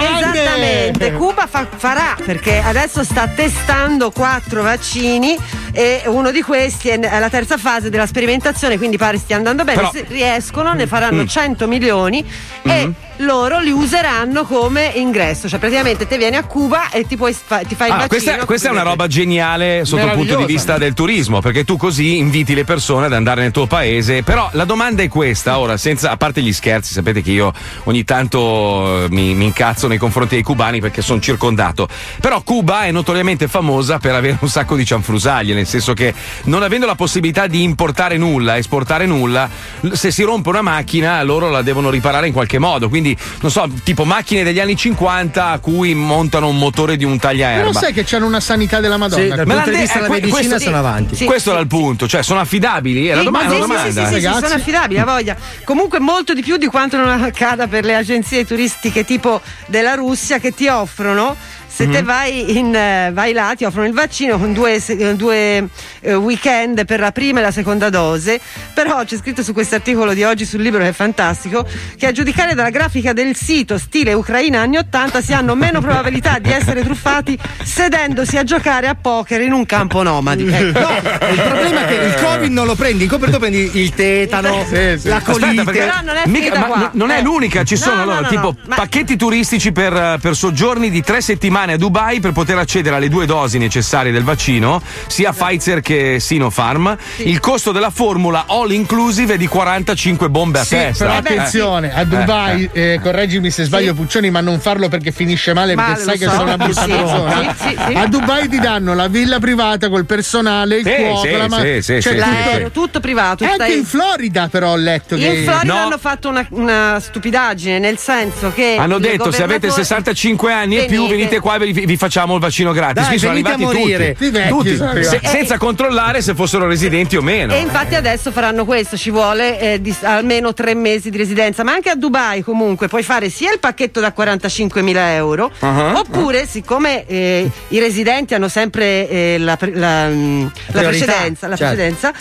Esattamente, Cuba fa- farà perché adesso sta testando quattro vaccini e uno di questi è alla terza fase della sperimentazione, quindi pare stia andando bene. Però- Se riescono, ne faranno Mm. 100 milioni e loro li useranno come ingresso. Cioè, praticamente te vieni a Cuba e ti, puoi fa- ti fai il Ah, vaccino. questa, questa è una roba geniale sotto il punto di vista del turismo, perché tu così inviti le persone ad andare nel tuo paese. Però la domanda è questa: ora, senza, a parte gli scherzi, sapete che io ogni tanto eh, mi, mi incazzo nei confronti dei cubani perché sono circondato. Però Cuba è notoriamente famosa per avere un sacco di cianfrusaglie, nel senso che non avendo la possibilità di importare nulla, esportare nulla, se si rompe una macchina loro la devono riparare in qualche modo. Quindi, non so, tipo macchine degli anni 50 a cui montano un motore di un tagliaerba. Però sai che c'hanno una sanità della Madonna. Sì, dal Me punto di vista eh, della medicina questo- sono avanti. Sì, Questo sì. era il punto, cioè sono affidabili? È la Sì, domanda. ma sì, una sì, sì, domanda. sì, sì, Ragazzi. sono affidabili, a voglia. Comunque molto di più di quanto non accada per le agenzie turistiche tipo della Russia che ti offrono. Se te Mhm. vai, in, eh, vai là ti offrono il vaccino con due, eh, due, eh, weekend per la prima e la seconda dose, però c'è scritto su questo articolo di oggi sul libro che è fantastico, che a giudicare dalla grafica del sito stile Ucraina anni 80 si hanno meno probabilità di essere truffati sedendosi a giocare a poker in un campo nomadi. Ecco. No, il problema è che il Covid non lo prendi, in copertura prendi il tetano, la colite. Aspetta, non è mica- non è Eh. l'unica, ci No, sono no, allora, no, tipo pacchetti turistici per, per soggiorni di tre settimane a Dubai per poter accedere alle due dosi necessarie del vaccino, sia Pfizer che Sinopharm. Il costo della formula all inclusive è di 45 bombe a Sì, testa. però Eh, attenzione, a Dubai, eh, correggimi se sbaglio Puccioni, ma non farlo perché finisce male, Male, perché sai lo che so. sono una brutta Sì, persona. sì, sì, sì. A Dubai ti danno la villa privata col personale, il Sì, cuoco, sì, la ma- sì, sì, cioè, sì, tutto- L'aereo, tutto privato. Anche stai- in Florida però ho letto che In Florida No. hanno fatto una, una stupidaggine, nel senso che. Hanno detto se avete governatore- 65 anni e più venite qua e vi, vi facciamo il vaccino gratis. Dai, Qui sono arrivati morire. tutti, tutti, sono se- senza controllare se fossero residenti o meno. E infatti adesso faranno questo, ci vuole eh, di- almeno tre mesi di residenza, ma anche a Dubai comunque puoi fare sia il pacchetto da 45.000 euro, Uh-huh. oppure siccome eh, i residenti hanno sempre eh, la, pre- la, mm, la priorità, precedenza, la certo. precedenza,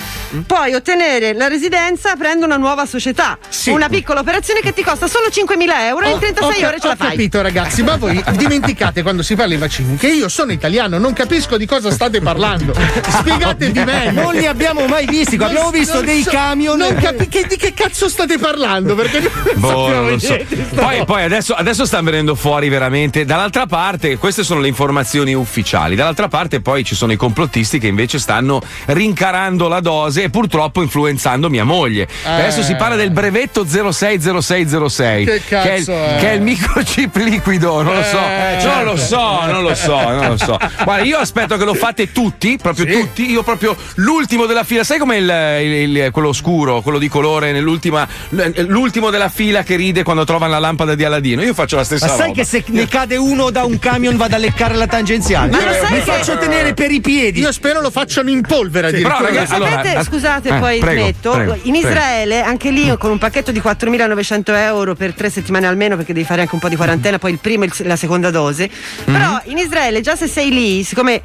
puoi ottenere la residenza aprendo una nuova società, una piccola operazione che ti costa solo 5.000 euro e in 36 ho, ore ce la ho fai. capito ragazzi, ma voi dimenticate quando si parla di vaccini che io sono italiano, non capisco di cosa state parlando. Spiegatevi meglio. Non li abbiamo mai visti, qua. abbiamo Non- visto non dei so- camion. Non capi- che- di che cazzo state parlando? Perché non Boh, sappiamo non lo so. niente, Poi, poi adesso, adesso stanno venendo fuori veramente. Dall'altra parte, queste sono le informazioni ufficiali. Dall'altra parte, poi ci sono i complottisti che invece stanno rincarando la dose e purtroppo influenzando mia moglie. Adesso si parla del brevetto 060606. Che cazzo è il, è? che è il microchip liquido. Non lo so, Eh, non lo so, non lo so, non lo so. Guarda, io aspetto che lo fate tutti, proprio tutti. Io proprio l'ultimo della fila. Sai come il, il- il- quello scuro, quello di colore nell'ultima, l'ultimo della fila che ride quando trovano la lampada di Aladino? Io faccio la stessa Ma sai roba. che se ne cade uno da un camion vado a leccare la tangenziale? Ma lo sai Mi che- faccio tenere per i piedi. Io spero lo facciano in polvere addirittura. però, ragazzi, allora, Sapete, as- scusate, eh, poi prego, smetto. prego, in prego. Israele, anche lì con un pacchetto di 4.900 euro per tre settimane almeno, perché devi fare anche un po' di quarantena, poi il primo e la seconda dose. Mhm. Però in Israele, già se sei lì, siccome.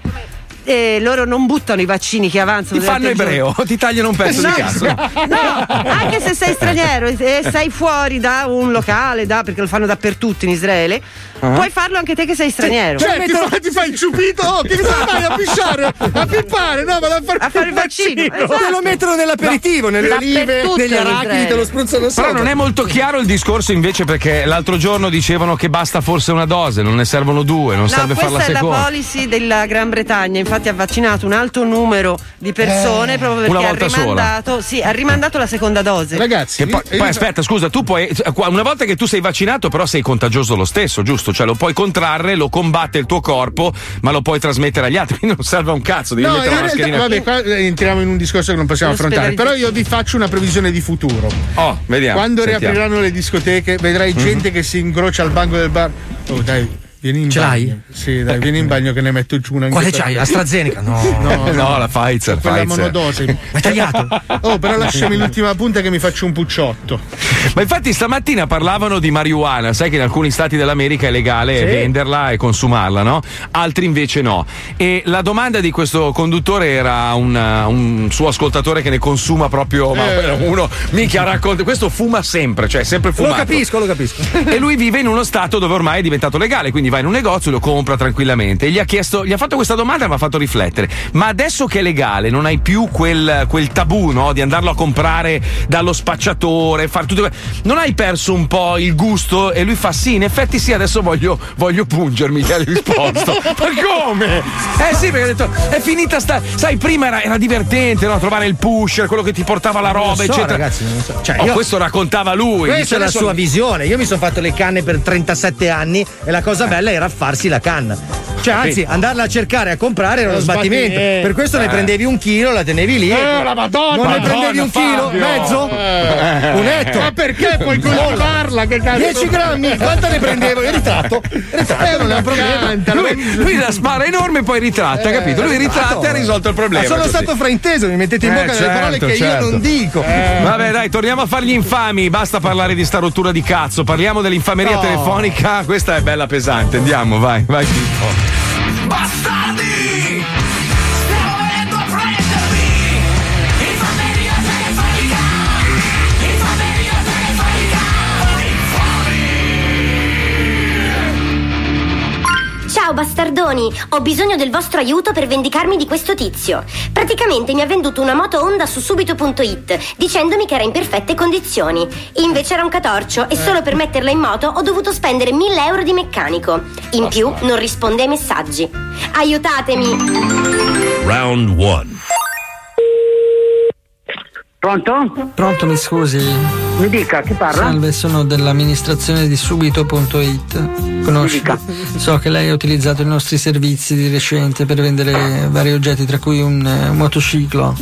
Eh, loro non buttano i vaccini che avanzano. Ti fanno ebreo, ti tagliano un pezzo No, di cazzo. No, anche se sei straniero e sei fuori da un locale, da- perché lo fanno dappertutto in Israele, Ah. puoi farlo anche te che sei straniero. Cioè, ti, fa, ti fai il ciupito, oh, che cosa vai a pisciare? A pippare, no, vado a fare, A fare il vaccino, esatto. Te lo mettono nell'aperitivo, nelle olive, negli arachidi, te lo spruzzano sopra. Però non è molto chiaro il discorso invece perché l'altro giorno dicevano che basta forse una dose, non ne servono due, non No, serve questa farla è la seconda. policy della Gran Bretagna, infatti ha vaccinato un alto numero di persone proprio perché ha rimandato, sì, ha rimandato la seconda dose. Ragazzi, Che poi, poi aspetta, scusa, tu puoi. Una volta che tu sei vaccinato, però sei contagioso lo stesso, giusto? Cioè lo puoi contrarre, lo combatte il tuo corpo, ma lo puoi trasmettere agli altri. Quindi non serve un cazzo, devi No, mettere la realtà, mascherina. vabbè, qua eh, entriamo in un discorso che non possiamo affrontare. Però io vi faccio una previsione di futuro. Oh, vediamo. Quando sentiamo. riapriranno le discoteche, vedrai Mhm. gente che si incrocia al banco del bar. Oh, dai. Vieni in Ce bagno. l'hai? Sì, dai, vieni in bagno che ne metto giù una Quale c'hai? AstraZeneca? No. No, No, la Pfizer. Quella Pfizer. monodose. Hai tagliato? Oh, però lasciami l'ultima punta che mi faccio un pucciotto. Ma infatti stamattina parlavano di marijuana, sai che in alcuni stati dell'America è legale Sì. venderla e consumarla, no? Altri invece no. E la domanda di questo conduttore era un, un suo ascoltatore che ne consuma proprio, ma Eh. uno mica racconta, questo fuma sempre, cioè sempre Lo fumato. capisco, lo capisco. E lui vive in uno stato dove ormai è diventato legale, quindi va in un negozio e lo compra tranquillamente. E gli ha chiesto, gli ha fatto questa domanda e mi ha fatto riflettere. Ma adesso che è legale, non hai più quel, quel tabù, no? Di andarlo a comprare dallo spacciatore, fare tutto. Non hai perso un po' il gusto? E lui fa: Sì, in effetti sì, adesso voglio, voglio pungermi. Gli ha risposto. Ma come? Eh sì, perché ha detto: è finita sta. Sai, prima era, era divertente, no? Trovare il pusher, quello che ti portava la roba, so, eccetera. ragazzi, non lo so. Cioè, Oh, io- questo raccontava lui. Questa è la adesso- sua visione. Io mi sono fatto le canne per 37 anni e la cosa bella era farsi la canna. Cioè, anzi, andarla a cercare a comprare era uno Lo sbattimento. sbattimento. Per questo ne Eh. prendevi un chilo, la tenevi lì. Eh, la Madonna! Non ne Madonna, prendevi un chilo? Fabio! Mezzo? Eh. Un etto? Ma perché puoi coltivarla? Che cazzo? 10 grammi? Quanto ne prendevo? Il ritratto? Il ritratto non è un problema. Lui, lui la spara enorme e poi ritratta, capito? Lui ritratta e ha risolto il problema. Ma sono così. stato frainteso, mi mettete in Eh, bocca delle parole certo, che certo. io non dico. Vabbè, dai, torniamo a fargli infami. Basta parlare di sta rottura di cazzo. Parliamo dell'infameria No. telefonica. Questa è bella pesante. Andiamo, vai, vai. Bastardi! Bastardoni, ho bisogno del vostro aiuto per vendicarmi di questo tizio. Praticamente mi ha venduto una moto Honda su subito.it dicendomi che era in perfette condizioni. Invece era un catorcio e solo per metterla in moto ho dovuto spendere 1000 euro di meccanico. In più non risponde ai messaggi. Aiutatemi! Round 1. Pronto? Pronto, mi scusi. Mi dica, chi parla? Salve, sono dell'amministrazione di subito.it. Conosci? So che lei ha utilizzato i nostri servizi di recente per vendere vari oggetti, tra cui un, eh, motociclo.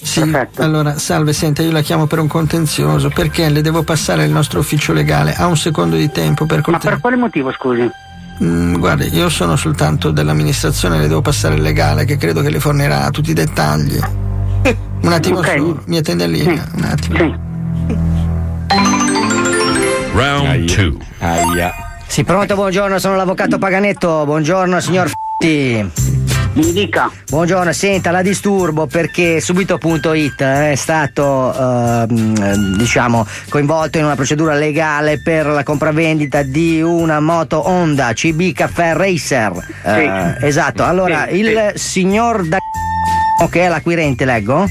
Sì, perfetto. Allora, salve, senta, io la chiamo per un contenzioso perché le devo passare il nostro ufficio legale. Ha un secondo di tempo per Ma cortesia. per quale motivo, scusi? Mm, guardi, io sono soltanto dell'amministrazione, le devo passare il legale che credo che le fornirà tutti i dettagli. Un attimo Ok. solo, mi attende in linea, un attimo. Round 2. Aia. Sì, pronto, buongiorno, sono l'avvocato Paganetto. Buongiorno, signor F***i. Mi dica. Buongiorno, senta, la disturbo perché subito.it è stato, ehm, diciamo, coinvolto in una procedura legale per la compravendita di una moto Honda CB Caffè Racer. Eh, esatto, allora Sì, il signor da che è l'acquirente, leggo?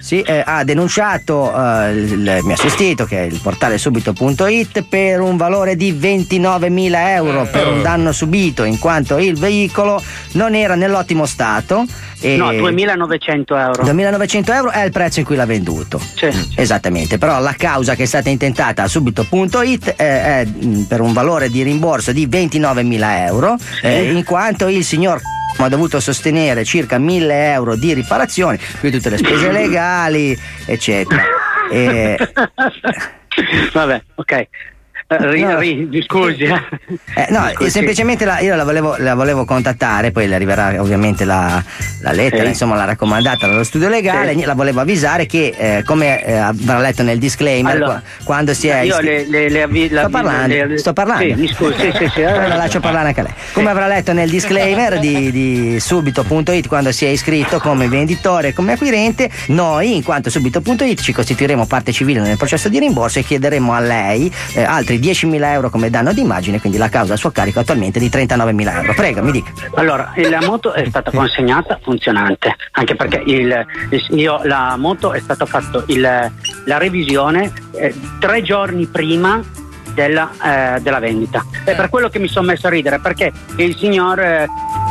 Sì. eh, ha denunciato eh, il, mio assistito, che è il portale subito.it, per un valore di 29.000 euro per un danno subito, in quanto il veicolo non era nell'ottimo stato. E No, 2900 euro. 2.900 euro è il prezzo in cui l'ha venduto. Esattamente, però la causa che è stata intentata a subito.it eh, è mh, per un valore di rimborso di 29.000 euro, eh, in quanto il signor ha dovuto sostenere circa 1.000 euro di riparazioni, più tutte le spese legali, eccetera. E- Vabbè, ok. Eh, ri- No. ri- scusi. eh. Eh, no, Scusi. semplicemente la- io la volevo, la volevo contattare, poi le arriverà ovviamente la, la lettera, Sì. insomma la raccomandata dallo studio legale, Sì. la volevo avvisare che eh, come eh, avrà letto nel disclaimer Allora, qua- quando si è io iscri- le, le, le avvi- Sto parlando, le- sto parlando. Sì, mi scusi, sì, sì, sì. Allora eh. la lascio parlare anche a lei. Come avrà letto nel disclaimer di, di subito.it quando si è iscritto come venditore e come acquirente, noi in quanto subito.it ci costituiremo parte civile nel processo di rimborso e chiederemo a lei eh, altri 10.000 euro come danno d'immagine, quindi la causa a suo carico attualmente di 39.000 euro. Prego, mi dica. Allora, la moto è stata consegnata funzionante, anche perché il- il- io- la moto è stata fatta la revisione eh, tre giorni prima della, eh, della vendita. È per quello che mi sono messo a ridere, perché il signor eh,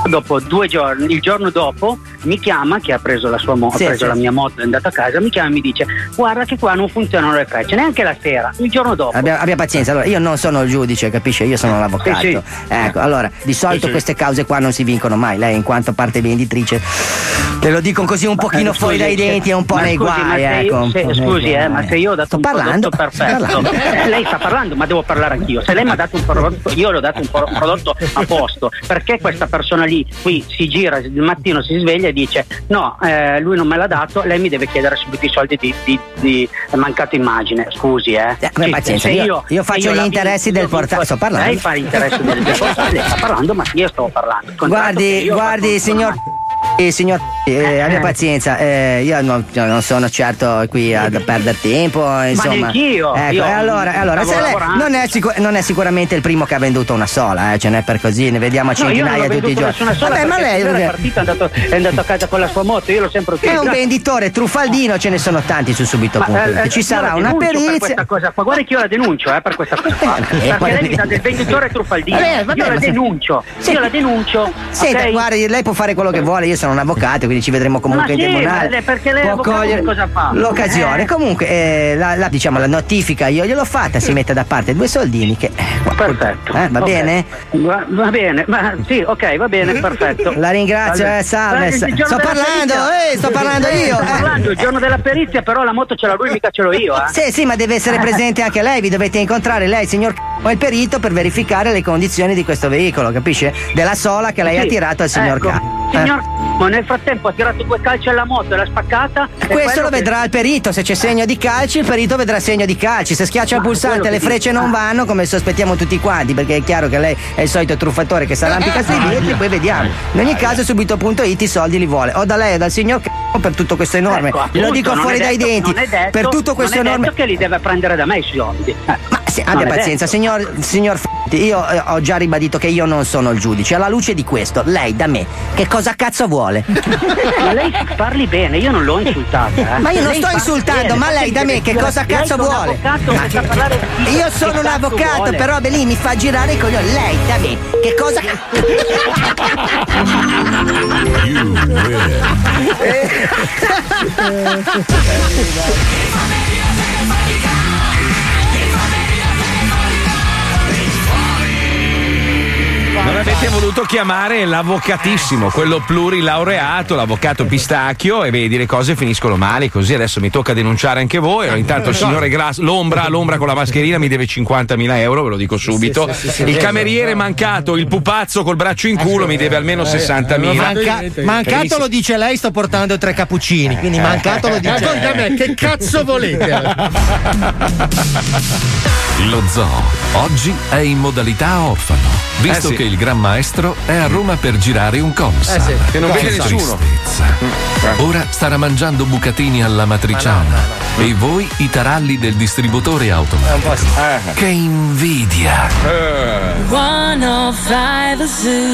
dopo due giorni, il giorno dopo, mi chiama, che ha preso la sua moto, Sì, ha preso sì. la mia moto è andato a casa, mi chiama e mi dice guarda che qua non funzionano le frecce, neanche la sera, il giorno dopo. Abbia, abbia pazienza, allora io non sono il giudice, capisce? Io sono l'avvocato. Sì. Ecco, allora, di solito queste cause qua non si vincono mai. Lei, in quanto parte venditrice, te lo dico così un pochino Eh, fuori scusi, dai denti e un po' ma nei scusi, ma guai, ecco. se- po' scusi, eh, guai. ma se io ho dato Sto un parlando, perfetto, parlando. lei sta parlando, ma devo parlare anch'io. Se lei mi ha dato un prodotto, io le ho dato un pro- prodotto a posto, perché questa persona lì qui si gira il mattino, si sveglia e dice no, eh, lui non me l'ha dato, lei mi deve chiedere subito i soldi di, di, di mancata immagine. Scusi, eh. Sì, pazienza, io- io faccio se gli interessi del io- portale, sto parlando. Lei fa gli interessi del, del portale, sta parlando, ma io sto parlando. Contratto Guardi, io guardi, signor. Eh, signor, eh, abbia pazienza, eh, io non, io non sono certo qui a perdere tempo, insomma. neanch'io, Ecco, io e allora, allora se lei- non, è sicu- non è sicuramente il primo che ha venduto una sola, eh, ce n'è per così, ne vediamo a No, io centinaia ho tutti i giorni. Vabbè, ma perché lei è partito, è andato, è andato a casa con la sua moto, io l'ho sempre è un venditore truffaldino, ce ne sono tanti su subito.it. Ma, eh, Ci io sarà una Per perizia. questa cosa qua. Guarda che io la denuncio eh, per questa cosa qua. perché poi- lei mi dà del venditore truffaldino. Vabbè, vabbè, io la ma denuncio. Sì. Io la denuncio. Senta, ok? guardi, lei può fare quello che vuole, io sono un avvocato, quindi ci vedremo comunque Ma in sì, tribunale. perché lei Può cogliere cosa fa? L'occasione. Eh. Comunque, eh, la, la- diciamo, la notifica io gliel'ho fatta, si mette da parte due soldini che. Perfetto. Eh, va Ok. bene? Va, va bene, ma sì, ok, va bene, perfetto. La ringrazio, eh, salve. eh, Sto parlando, eh, sto parlando Eh, io. Sto eh. parlando, il giorno della perizia, però la moto ce l'ha lui, mica ce l'ho io, eh. Sì, sì, ma deve essere presente anche lei, vi dovete incontrare lei, signor e il perito per verificare le condizioni di questo veicolo, capisce? Della sola che lei ha Sì, tirato al signor ecco, C***o. Signor ma nel frattempo ha tirato due calci alla moto e l'ha spaccata. e Questo lo che- vedrà il perito, se c'è segno di calci, il perito vedrà segno di calci, se schiaccia il Ma pulsante quello e le che frecce dico. non vanno, come sospettiamo tutti quanti, perché è chiaro che lei è il solito truffatore che si arrampica sui vetri, poi vediamo. In ogni caso subito.it i soldi li vuole, o da lei o dal signor c***o per tutto questo enorme. Ecco, appunto, dico non fuori è dai detto- denti. non detto- per tutto questo non è enorme. detto che li deve prendere da me i soldi. Eh. Sì, Non abbia pazienza, detto. signor, signor F***i, io eh, ho già ribadito che io non sono il giudice. Alla luce di questo, lei da me, che cosa cazzo vuole? Ma lei parli bene, io non l'ho insultata. eh. Ma io non Lei sto insultando, bene, ma lei da me che cosa lei cazzo vuole? avvocato Ma che Io sono un avvocato, vuole. però lì mi fa girare i coglioni. Lei da me, che cosa. Non avete voluto chiamare l'avvocatissimo, quello plurilaureato, l'avvocato pistacchio, e vedi le cose finiscono male così. Adesso mi tocca denunciare anche voi. Allora, intanto il signore Grass, l'ombra, l'ombra con la mascherina mi deve 50.000 euro, ve lo dico subito. il cameriere mancato, il pupazzo col braccio in culo mi deve almeno 60.000. Manca- mancato lo dice lei, sto portando tre cappuccini. Quindi mancato lo dice Ma da me, che cazzo volete? Lo zoo oggi è in modalità orfano, visto Eh sì. che il Gran Maestro è a Roma per girare un consal. Eh sì, che non vede nessuno. Tristezza. Ora starà mangiando bucatini alla matriciana e voi i taralli del distributore automatico. Che invidia!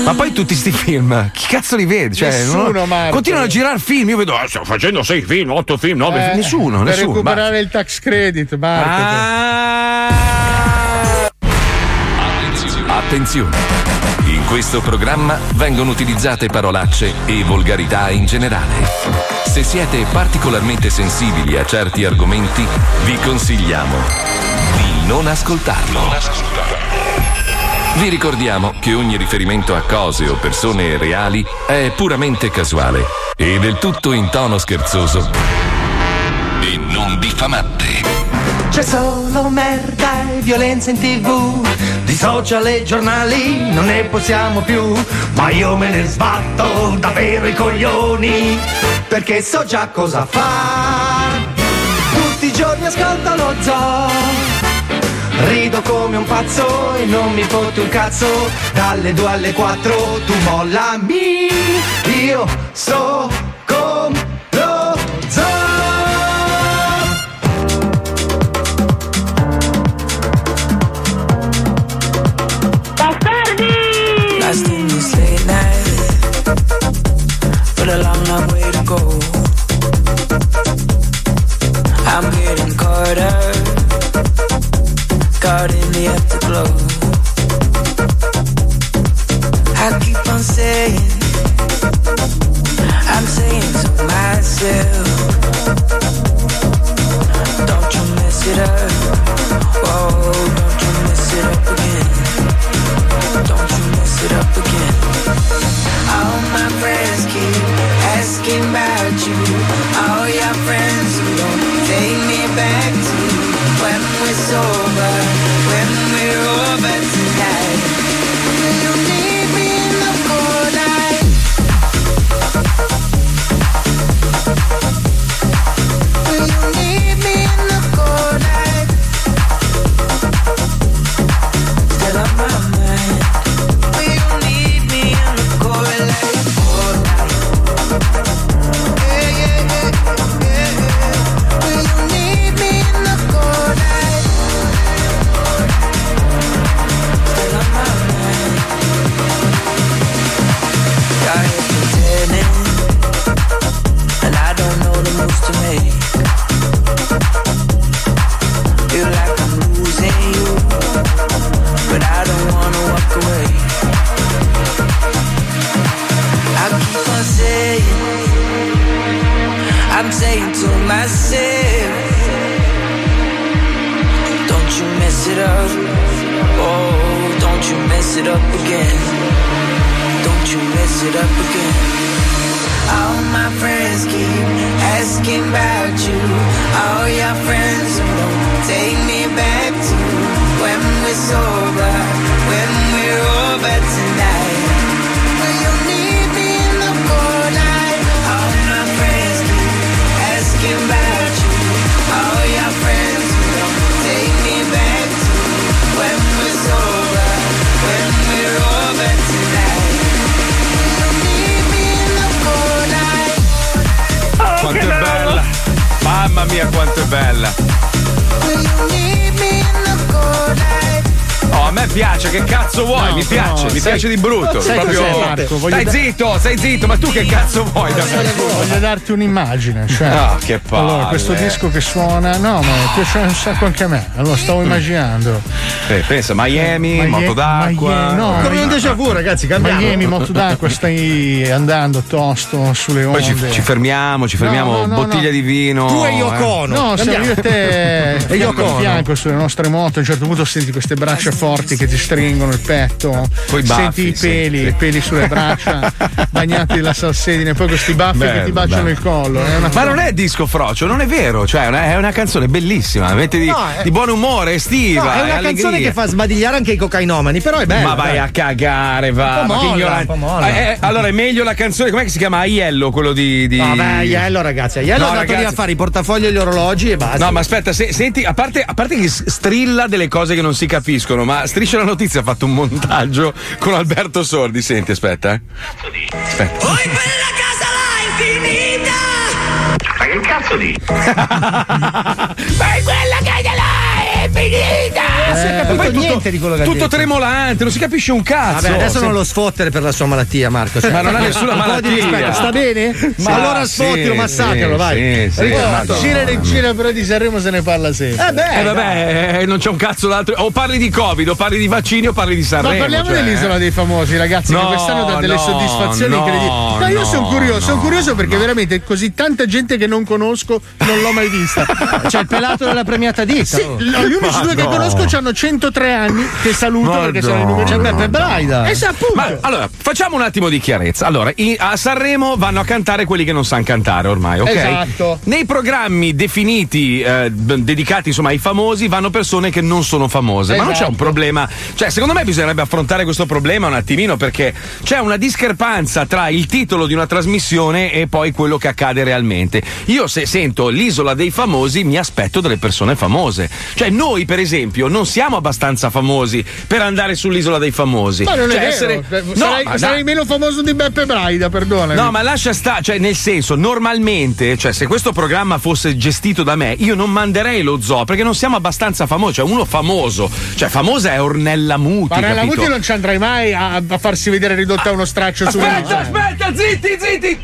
Ma poi tutti sti film, chi cazzo li vede? Cioè, Nessuno, non- Marco. continuano a girare film. Io vedo, ah, stiamo facendo sei film, otto film, nove Eh, film. Nessuno, per nessuno. recuperare il tax credit, Marco. Ah. Attenzione! In questo programma vengono utilizzate parolacce e volgarità in generale. Se siete particolarmente sensibili a certi argomenti, vi consigliamo di non ascoltarlo. Vi ricordiamo che ogni riferimento a cose o persone reali è puramente casuale e del tutto in tono scherzoso e non diffamante. C'è solo merda e violenza in tv social e giornali non ne possiamo più. Ma io me ne sbatto davvero i coglioni Perché so già cosa fa Tutti i giorni ascolto lo zoo. Rido come un pazzo e non mi fotte un cazzo. Dalle due alle quattro tu mollami. Io so I keep on saying, I'm saying to myself, don't you mess it up, oh, don't you mess it up again. Don't you mess it up again. All my friends keep asking about you. All your friends who don't take back to when we're sober, when we're over tonight. Cazzo vuoi da me? Darti un'immagine. Cioè, Ah, che palle. Allora, questo disco che suona, no, ma piace un sacco anche a me. Allora, stavo immaginando. Eh, pensa, Miami, Miami- moto d'acqua. Miami- no, Come un déjà vu, ragazzi, cambiamo. Miami, moto d'acqua, stai andando tosto sulle onde. Poi ci, ci fermiamo, ci fermiamo, No, no, no, bottiglia no. di vino. Tu e Yoko eh. Ono. No, siamo io e te E fianco Yoko a fianco sulle nostre moto. A un certo punto senti queste braccia forti che ti stringono il petto. Coi senti baffi, i peli, sì, i peli sulle braccia, bagnati della salsedine, poi questi baffi che ti baciano bello. il collo. È una Ma non è disco frocio, non è vero, cioè è una, è canzone bellissima, mette di, No, è- di buon umore, estiva. No, è una allegria. canzone che fa sbadigliare anche i cocainomani, però è bella. Ma vai dai. a cagare, va. Un po' ma molla, ignorante. un po' molla. Eh, eh, allora è meglio la canzone, com'è che si chiama? Aiello, quello di. di... Vabbè, Aiello, ragazzi. Aiello No, è andato lì a fare i portafogli e gli orologi e basta. No, ma aspetta, se- senti, a parte, a parte che strilla delle cose che non si capiscono, ma Striscia la notizia ha fatto un montaggio con Alberto Sordi. Senti, aspetta, eh. Aspetta. Poi infinita! Ma che cazzo di? Poi quella casa là è finita! Non si è capito poi tutto- niente di quello che ha Tutto detto. tremolante, non si capisce un cazzo. Vabbè, adesso Se- non lo sfottere per la sua malattia, Marco. Ma non ha nessuna Un po' di malattia. rispetto. Sta bene? Ma allora sì, sfottilo, massacralo, sì, vai. sì, sì, Ricordo. Gira e gira, però di Sanremo se ne parla sempre. Eh beh, Eh vabbè, eh, non c'è un cazzo d'altro. O parli di Covid, o parli di vaccini, o parli di Ma Sanremo. parliamo cioè, dell'isola dei famosi, ragazzi, No, che quest'anno dà delle no, soddisfazioni no, incredibili. No, io no, sono curioso, no, sono curioso perché veramente così tanta gente che non conosco non l'ho mai vista. C'è il pelato della premiata ditta. Sì, oh. Unici due che no. conosco hanno 103 anni, che saluto Ma perché no. sono i numeri. C'è Beppe Braida. Ma allora, facciamo un attimo di chiarezza. Allora, i- a Sanremo vanno a cantare quelli che non sanno cantare ormai, ok? Esatto. Nei programmi definiti, eh, dedicati insomma ai famosi, vanno persone che non sono famose. Ma non c'è Esatto. un problema. Cioè, secondo me bisognerebbe affrontare questo problema un attimino perché c'è una discrepanza tra il titolo di una trasmissione e poi quello che accade realmente. Io se sento l'isola dei famosi mi aspetto delle persone famose. Cioè, noi, per esempio, non siamo abbastanza famosi per andare sull'isola dei famosi. Ma non Cioè, è vero. essere- No, sarei, ma sarei dai. meno famoso di Beppe Braida, perdona. No, ma lascia stare, cioè, nel senso, normalmente, cioè, se questo programma fosse gestito da me, io non manderei lo zoo perché non siamo abbastanza famosi. Cioè, uno famoso, cioè, famosa è Ornella Muti. Ma nella capito? Muti non ci andrai mai a, a farsi vedere ridotta a uno straccio su Aspetta, aspetta, zitti, zitti!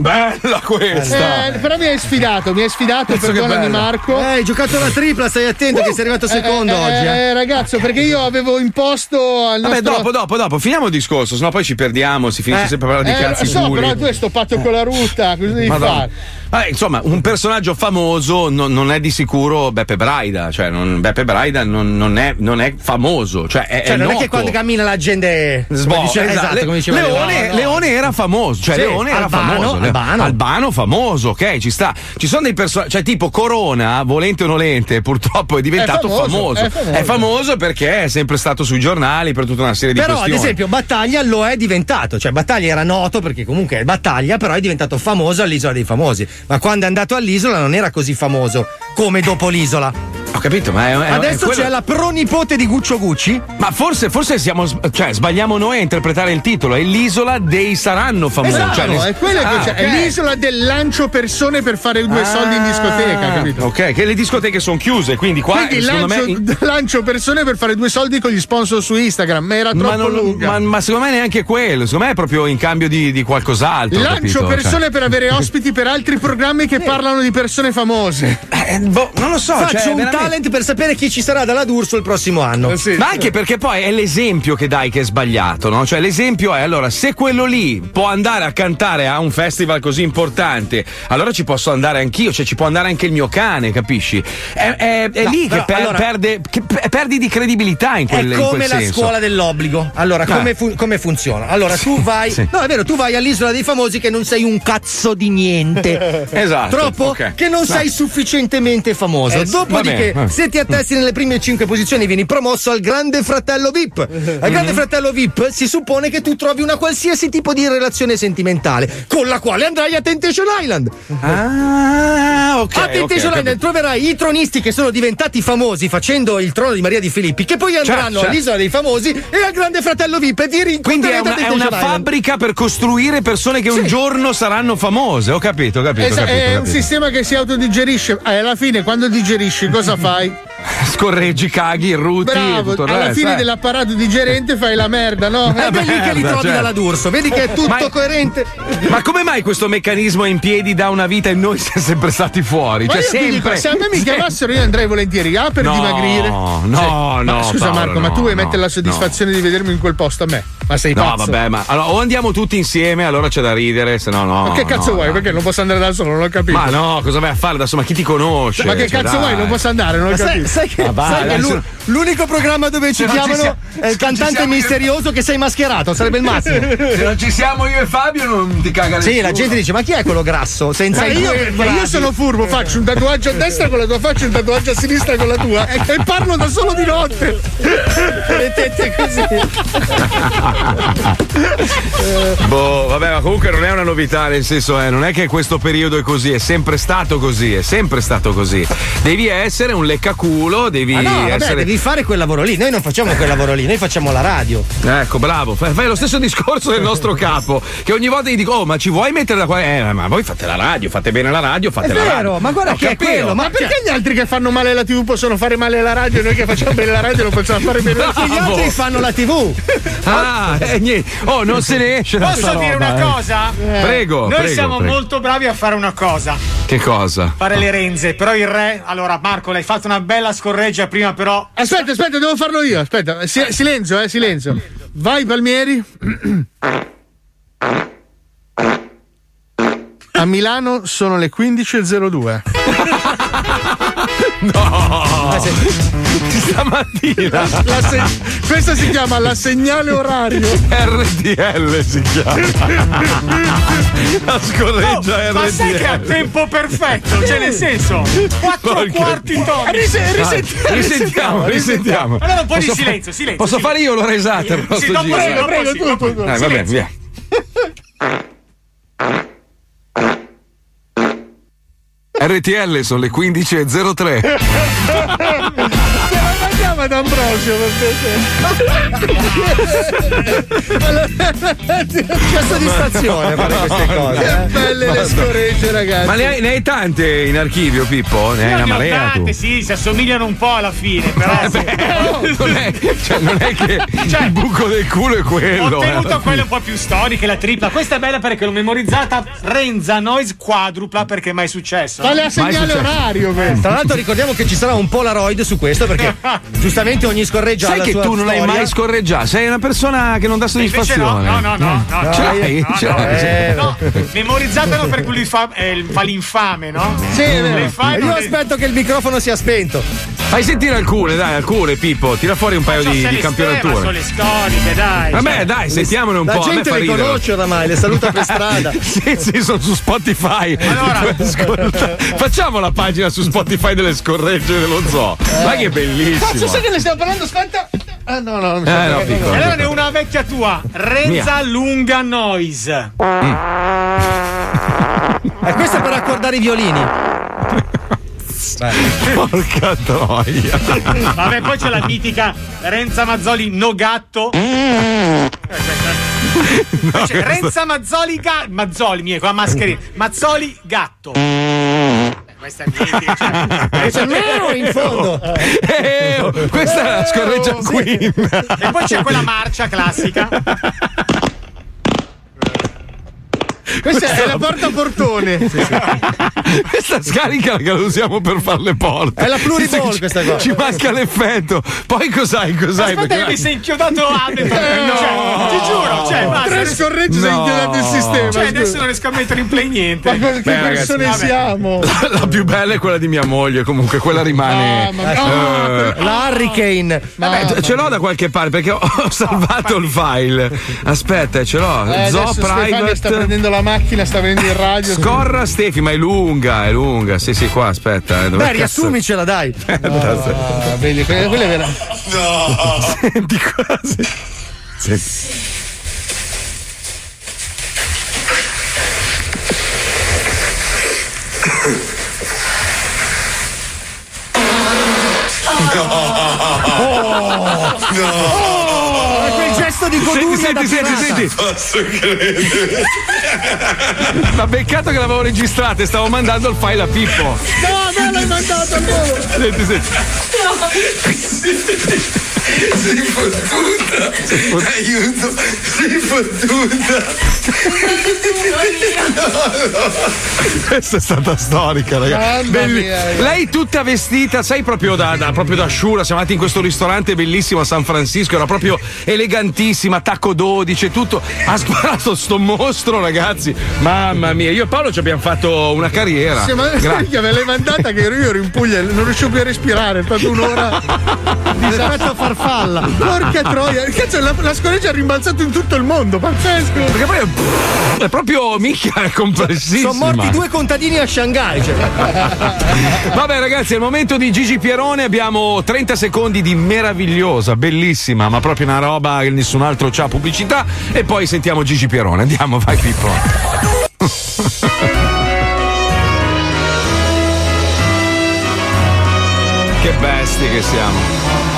Bella questa! Eh, però mi hai sfidato, mi hai sfidato, che perdonami. Marco. Eh, hai giocato la tripla, stai attento che sei arrivato secondo eh, oggi. Eh, Eh. ragazzo, perché io avevo imposto al Vabbè, nostro... dopo, dopo, dopo, finiamo il discorso, sennò poi ci perdiamo, si finisce Eh, sempre a parlare di eh, cazzi so, puri. però tu hai stoppato con la ruta, cosa devi Madonna. fare? Vabbè, insomma, un personaggio famoso non, non è di sicuro Beppe Braida, cioè non- Beppe Braida non, non è, non è famoso, cioè è, Cioè, è non è noto. che quando cammina la gente. Sbo- come dice- esatto, esatto, come diceva Leone, Leone. Leone era famoso, cioè Sì, Leone era Albano, famoso. Albano. Albano famoso, ok, ci sta. Ci sono dei personaggi, cioè tipo Corona, volente o nolente, purtroppo è diventato È famoso, famoso. è famoso. È famoso perché è sempre stato sui giornali per tutta una serie di Però, ad questioni. esempio, Battaglia lo è diventato. Cioè, Battaglia era noto perché comunque è Battaglia, però è diventato famoso all'isola dei famosi. Ma quando è andato all'isola non era così famoso come dopo l'isola. Ho capito, ma è, è- Adesso è quello- c'è la pronipote di Guccio Gucci. Ma forse, forse siamo, cioè, sbagliamo noi a interpretare il titolo. È l'isola dei saranno famosi. Esatto, cioè, nel- è, Ah, c'è, è l'isola del lancio persone per fare due soldi in discoteca, capito? Ok, che le discoteche sono chiuse, quindi qua Quindi secondo lancio, me. lancio persone per fare due soldi con gli sponsor su Instagram, ma era troppo Ma, non- lunga. ma- ma secondo me neanche quello, secondo me è proprio in cambio di, di qualcos'altro. Lancio capito? persone Cioè- per avere ospiti per altri programmi che parlano di persone famose. Eh, boh, non lo so. Faccio cioè, un veramente- talent per sapere chi ci sarà dalla D'Urso il prossimo anno. Ma anche perché poi è l'esempio che dai che è sbagliato, no? Cioè l'esempio è allora se quello lì può andare a cantare a un festival così importante, allora ci posso andare anch'io, cioè ci può andare anche il mio cane, capisci? È, è- è No, lì però, che, per- allora- perde, che pe- perdi di credibilità in quel, è in come la senso. scuola dell'obbligo. Allora, Eh. come, fu- come funziona? Allora, tu vai. sì. No, è vero, tu vai all'isola dei famosi che non sei un cazzo di niente. Esatto, Troppo? ok. Che non No. sei sufficientemente famoso. Eh, sì, Dopodiché, se ti attesti nelle prime cinque posizioni, vieni promosso al grande fratello VIP. Al grande Mhm. fratello VIP si suppone che tu trovi una qualsiasi tipo di relazione sentimentale con la quale andrai a Temptation Island. Ah, ok. A Temptation ho Island capito. troverai i tronisti che sono diventati famosi facendo il trono di Maria di Filippi, che poi andranno all'isola dei famosi e al grande fratello VIP e vi Quindi è rincontrerete una, è una fabbrica per costruire persone che un giorno saranno famose. Ho capito, ho capito. ho Esa- capito, ho è un capito. sistema che si autodigerisce. Eh, alla fine, quando digerisci, cosa fai? Scorreggi, caghi, ruti. e Bravo, tutto il alla resto, fine eh. dell'apparato digerente fai la merda, no? Ed è lì che li merda, trovi certo. dalla D'Urso, vedi che è tutto Ma- coerente. Ma come mai questo meccanismo è in piedi da una vita e noi siamo sempre stati fuori? Ma Cioè, sempre. dico, se a me mi chiamassero io andrei volentieri A per No, dimagrire. no, Sì. no, Ma scusa Paolo, Marco, ma tu no, vuoi no, mettere la soddisfazione di vedermi in quel posto a me? Ma sei No, pazzo? vabbè, ma allora, o andiamo tutti insieme, allora c'è da ridere, se no, no. Ma che cazzo no, vuoi? dai. Perché non posso andare da solo, non ho capito. Ma no, cosa vai a fare adesso? Ma chi ti conosce? Ma che Cioè, cazzo vuoi? Non posso andare, non ho capito. Sai che, Ma vai, sai che l'u- l'unico programma dove ci chiamano è il cantante siamo io- misterioso che sei mascherato, sarebbe il massimo. Se non ci siamo io e Fabio non ti caga Sì, nessuno. la gente dice: Ma chi è quello grasso? Senza Ma i io, ma io bracci?" sono furbo, faccio un tatuaggio a destra con la tua faccia e un tatuaggio a sinistra con la tua e, e parlo da solo di notte. le tette così. Boh, vabbè, ma comunque non è una novità, nel senso, eh, non è che questo periodo è così, è sempre stato così, è sempre stato così. Devi essere un leccaculo, devi Ma no, vabbè, essere. devi fare quel lavoro lì. Noi non facciamo quel lavoro lì, noi facciamo la radio. Ecco, bravo, fai, lo stesso discorso del nostro capo, che ogni volta gli dico, oh, ma ci vuoi mettere da qua? Eh, ma voi fate la radio, fate bene la radio, fate È la radio. vero, ma guarda Ho che è capito. quello, Ma ma perché gli altri che fanno male la TV possono fare male la radio e noi che facciamo bene la radio non possiamo fare bene la TV? gli altri fanno la TV. Ah, eh, niente. Oh, non se ne esce Posso dire roba, una eh. cosa? Prego, Noi prego, siamo prego. molto bravi a fare una cosa. Che cosa? Fare le renze, però il re. Allora, Marco, l'hai fatto una bella scorreggia prima, però. Aspetta, aspetta, devo farlo io. Aspetta, Si- silenzio, eh, silenzio. Vai, Palmieri. A Milano sono le 15.02. No! Stamattina! La se- Questa si chiama la segnale orario. RDL si chiama. La scorreggia Oh, ma sai che ha RDL. tempo perfetto? Cioè, nel senso, quattro Porca- quarti tono. Rise- Dai, risentiamo, risentiamo. Allora un po' di Posso fa- silenzio, silenzio. Posso fare io l'ora esatta? Sì, Posso dopo sì, dopo Prego, sì, tu, dopo- tu, tu. Dai, va bene, silenzio. via. RTL sono le 15.03. Andiamo ad Ambrosio Che soddisfazione fare queste cose. Che eh. belle le scoregge, ragazzi. Ma ne hai, ne hai tante in archivio, Pippo? Ne hai una marea tu? tante, sì, si assomigliano un po' alla fine, però. Eh beh, non, è, cioè, non è che Cioè, il buco del culo è quello. Ho eh, tenuto quelle fine. un po' più storiche, la tripla. Questa è bella perché l'ho memorizzata. Renza Noise quadrupla perché mai successo. Vale a segnale orario questo. Tra l'altro ricordiamo che ci sarà un Polaroid su questo perché giustamente ogni scorreggia ha Sai la che sua tu non hai storia. mai scorreggiato? Sei una persona che non dà Invece no, soddisfazione. no, no, no, no, Ce no, l'hai? no, Ce no, l'hai? eh, no. Memorizzatelo per cui lui fa, eh, fa l'infame, no? Sì, è vero. Io aspetto che il microfono sia spento. Fai sentire alcune, dai, alcune, Pippo. Tira fuori un paio di, di campionature. sono le storiche, dai. Vabbè, cioè. dai, sentiamone un La po'. a me gente le conosce oramai, le saluta per strada. sì, sì, sono su Spotify. Allora-. Facciamo la pagina su Spotify delle scorregge dello zoo. Ma che bellissimo. Cazzo, sai che ne stiamo parlando? Aspetta. Ah, no, no, mi Eh, no, piccolo. E allora ne una vecchia tua, Renza Lunga Noise. E questo è per accordare i violini. Porca troia. Vabbè, poi c'è la mitica Renza Mazzoli No Gatto. Mm. Poi c'è Renza Mazzoli ga- Mazzoli, mie, con la mascherina. Mazzoli Gatto. Questa è mitica. Cioè, c'è Meo in fondo. Eh, questa è la scorreggia Queen. E poi c'è quella marcia classica. Questa è la porta portone. Questa scarica che la usiamo per fare le porte. È la pluriball Ci- questa qua. Ci manca l'effetto. Poi cos'hai? Cos'hai? Aspetta che Perché- mi sei inchiodato Hamilton. Cioè, ti giuro, cioè, basta. Tre scorregge sei No. inchiodato il sistema. Cioè, adesso non riesco a mettere in play niente. Ma che Beh, persone ragazzi, siamo? La, la più bella è quella di mia moglie, comunque quella rimane. Ma eh, La Hurricane. Vabbè, ce l'ho da qualche parte perché ho, salvato il file. Aspetta, ce l'ho. Eh, adesso Stefania sta Private. prendendo la macchina, sta venendo in radio. Scorra Stefi, ma è lunga, è lunga. Sì, sì, qua, aspetta. eh, dove cazzo- riassumicela, dai. Ah, vedi, quella, quella è vera. Senti quasi. Senti. È quel gesto di goduria Senti, senti, senti, senti. Posso credere. Ma peccato che l'avevo registrata e stavo mandando il file a Pippo. No, me l'hai mandato a me. Senti, senti. Sei fottuta. Aiuto. Sei fottuta. Questa è stata storica, ragazzi. Lei tutta vestita, sai, proprio da, da, proprio da Shura. Siamo andati in questo ristorante bellissimo a San Francisco. Era proprio elegantissima, tacco 12 e tutto. Ha sparato sto mostro, ragazzi. Mamma mia, io e Paolo ci abbiamo fatto una carriera. Sì, ma Gra- me l'hai mandata che io ero in Puglia, non riuscivo più a respirare, è stata un'ora di effetto farfalla. Porca troia, cazzo, la, la scoreggia ha rimbalzato in tutto il mondo, pazzesco. Perché poi è, è proprio mica è complessissima. Sono morti due contadini a Shanghai. Cioè. Vabbè ragazzi, è il momento di Gigi Pierone, abbiamo 30 secondi di meravigliosa, bellissima, ma proprio una roba che nessun altro c'ha pubblicità e poi sentiamo Gigi Pierone. Andiamo, vai Pippo. che bestie che siamo.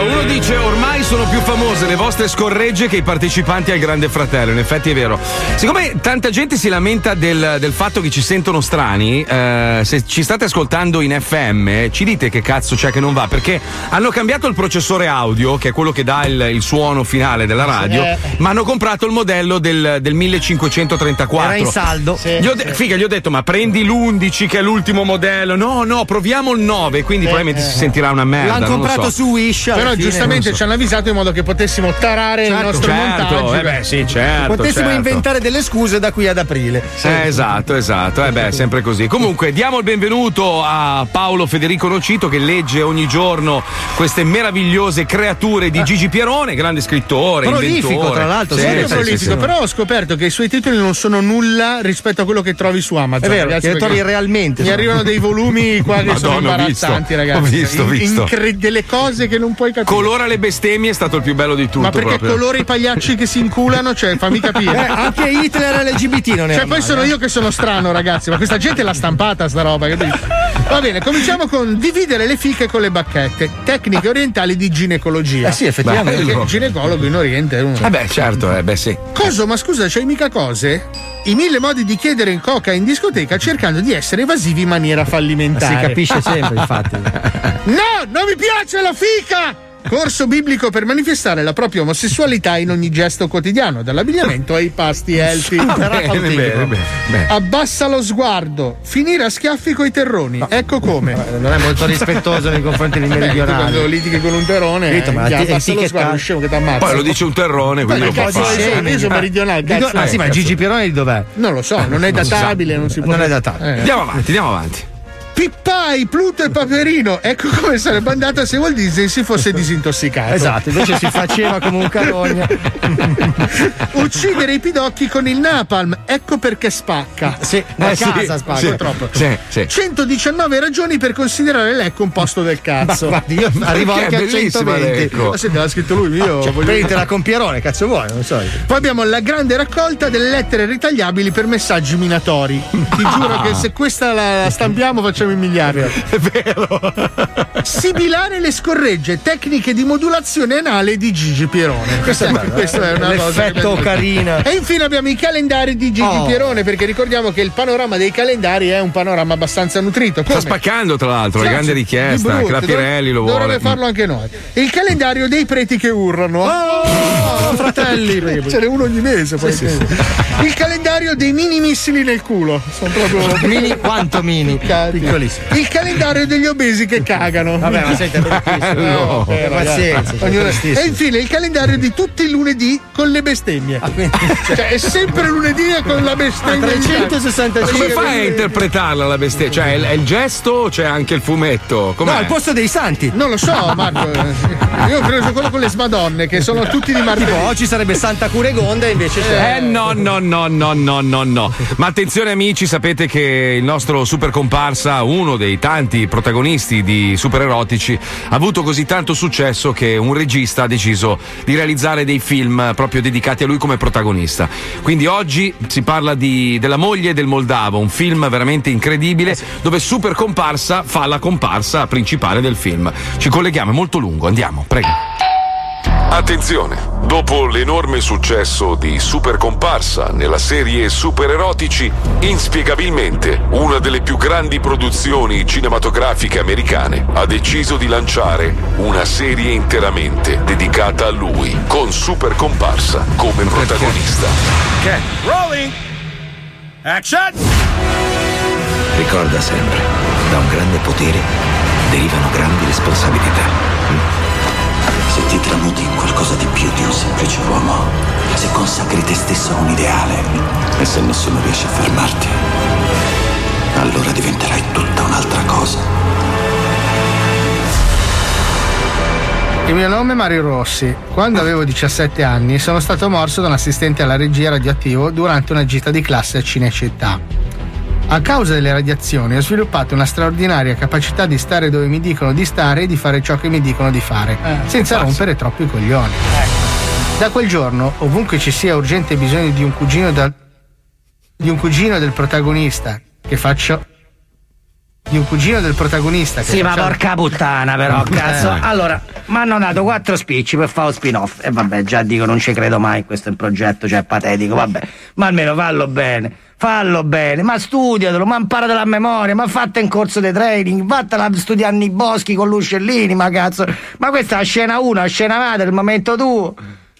Uno dice ormai sono più famose le vostre scorregge che i partecipanti al Grande Fratello. In effetti è vero. Siccome tanta gente si lamenta del, del fatto che ci sentono strani, eh, se ci state ascoltando in FM, ci dite che cazzo c'è che non va. Perché hanno cambiato il processore audio, che è quello che dà il, il suono finale della radio, Eh. ma hanno comprato il modello del, del 1534. Era in saldo. Gli ho de- Figa, gli ho detto, ma prendi l'11 che è l'ultimo modello. No, no, proviamo il 9, quindi probabilmente si sentirà una merda. L'hanno comprato so. su Alla Però giustamente ci hanno avvisato in modo che potessimo tarare il nostro certo, montaggio. eh beh, sì, certo. Potessimo certo. inventare delle scuse da qui ad aprile. Eh, esatto, esatto. Eh beh, sempre così. Comunque, diamo il benvenuto a Paolo Federico Nocito che legge ogni giorno queste meravigliose creature di Gigi Pierone, grande scrittore, Prolifico, inventore. tra l'altro, Sì, sì, prolifico. sì, sì. Però ho scoperto che i suoi titoli non sono nulla rispetto a quello che trovi su Amazon. È vero, ragazzi, che trovi realmente. Mi arrivano dei volumi qua che sono Madonna, ho visto. imbarazzanti, Ho ragazzi. visto, ho visto. incre- delle cose che non puoi capire. Colora le bestemmie è stato il più bello di tutto. Ma perché proprio. colore i pagliacci che si inculano? Cioè, fammi capire. Eh, anche Hitler LGBT non era Cioè, poi male, sono eh. io che sono strano, ragazzi, ma questa gente l'ha stampata sta roba, capito? Va bene, cominciamo con dividere le fiche con le bacchette. Tecniche orientali di ginecologia. Eh sì, effettivamente. Perché il ginecologo in Oriente è uno. Eh beh, certo, eh, beh sì. Cosa? Ma scusa, c'hai mica cose? I mille modi di chiedere in coca in discoteca cercando di essere evasivi in maniera fallimentare. Si capisce sempre, infatti. No, non mi piace la fica! Corso biblico per manifestare la propria omosessualità in ogni gesto quotidiano, dall'abbigliamento ai pasti healthy. bene, bene, bene, bene. Abbassa lo sguardo, finire a schiaffi coi terroni. Ecco come. Non è molto rispettoso nei confronti dei Beh, tu quando meridionali. litighi con un terrone, Capito, ma eh, ti- abbassa lo sguardo, scemo che ti ammazza. Poi lo dice un terrone, quindi lo cazzo fare. Io sono meridionale, cazzo ah sì, ma Gigi Pironi di dov'è? Non lo so, non è databile, non si può. Non è databile. Eh. Andiamo avanti, andiamo avanti. Pippai, Pluto e Paperino. Ecco come sarebbe andata se Walt Disney si fosse disintossicato. Esatto, invece si faceva come un carogna. Uccidere i pidocchi con il napalm. Ecco perché spacca. Sì, a eh sì, casa spacca. sì, Purtroppo. sì, sì. 119 ragioni per considerare l'ecco un posto del cazzo. Ma guardi, io arrivo anche a è bellissima 120. l'Ecco. Ma senti, l'ha scritto lui, io Cioè, voglio prenditela con Pierone, cazzo vuoi? Non so. Poi abbiamo la grande raccolta delle lettere ritagliabili per messaggi minatori. Ti giuro che se questa la la stampiamo facciamo i miliardi. È vero. Sibilare le scorregge, tecniche di modulazione anale di Gigi Pierone. Questo è, questa è una cosa. L'effetto che- carina. E infine abbiamo i calendari di Gigi Oh. Pierone, perché ricordiamo che il panorama dei calendari è un panorama abbastanza nutrito. Sta Come? spaccando, tra l'altro, la Sì, grande richiesta. di Anche la brutto, Pirelli lo vuole. Dovrebbe farlo anche noi. Il calendario dei preti che urlano. Oh, fratelli! perché- Ce n'è uno ogni mese. Poi Sì, sì, Il calendario dei mini missili nel culo. Sono proprio. Mini, quanto mini? Piccolissimo. Il calendario degli obesi che cagano. Vabbè, ma senti, è bruttissimo. No, Eh, pazienza. E infine il calendario di tutti i lunedì con le bestemmie. Cioè, è sempre lunedì e con la bestemmia. di 365. Come fai a interpretarla la bestemmia? Cioè, è il, è il gesto o c'è anche il fumetto? Com'è? No, al posto dei santi. Non lo so, Marco. Io ho preso quello con le smadonne, che sono tutti di martedì. Tipo, oggi sarebbe Santa Curegonda e invece c'è. Eh no, no, no, no, no, no, no. Ma attenzione amici, sapete che il nostro super comparsa, uno dei tanti protagonisti di super erotici, ha avuto così tanto successo che un regista ha deciso di realizzare dei film proprio dedicati a lui come protagonista. Quindi oggi si parla di, della moglie del Moldavo, un film veramente incredibile dove super comparsa fa la comparsa principale del film. Ci colleghiamo, è molto lungo, andiamo, prego. Attenzione! Dopo l'enorme successo di Super Comparsa nella serie Super Erotici, inspiegabilmente una delle più grandi produzioni cinematografiche americane ha deciso di lanciare una serie interamente dedicata a lui, con Super Comparsa come protagonista. Rolling! Action! Ricorda sempre, da un grande potere derivano grandi responsabilità. Se ti tramuti in qualcosa di più di un semplice uomo, se consacri te stesso a un ideale e se nessuno riesce a fermarti, allora diventerai tutta un'altra cosa. Il mio nome è Mario Rossi. Quando avevo 17 anni sono stato morso da un assistente alla regia radioattivo durante una gita di classe a Cinecittà. A causa delle radiazioni ho sviluppato una straordinaria capacità di stare dove mi dicono di stare e di fare ciò che mi dicono di fare, senza rompere troppo i coglioni. Da quel giorno, ovunque ci sia urgente bisogno di un cugino da- di un cugino del protagonista che faccio di un cugino del protagonista. che Sì, ma porca puttana, però, cazzo. Eh. Allora, mi hanno dato quattro spicci per fare lo spin-off. E vabbè, già dico, non ci credo mai, questo è un progetto, cioè, patetico, vabbè. Ma almeno fallo bene. Fallo bene, ma studiatelo, ma imparatelo a memoria, ma fatta in corso di training, vattela a studiare nei boschi con l'uscellini, ma cazzo. Ma questa è la scena 1, la scena madre, il momento tuo.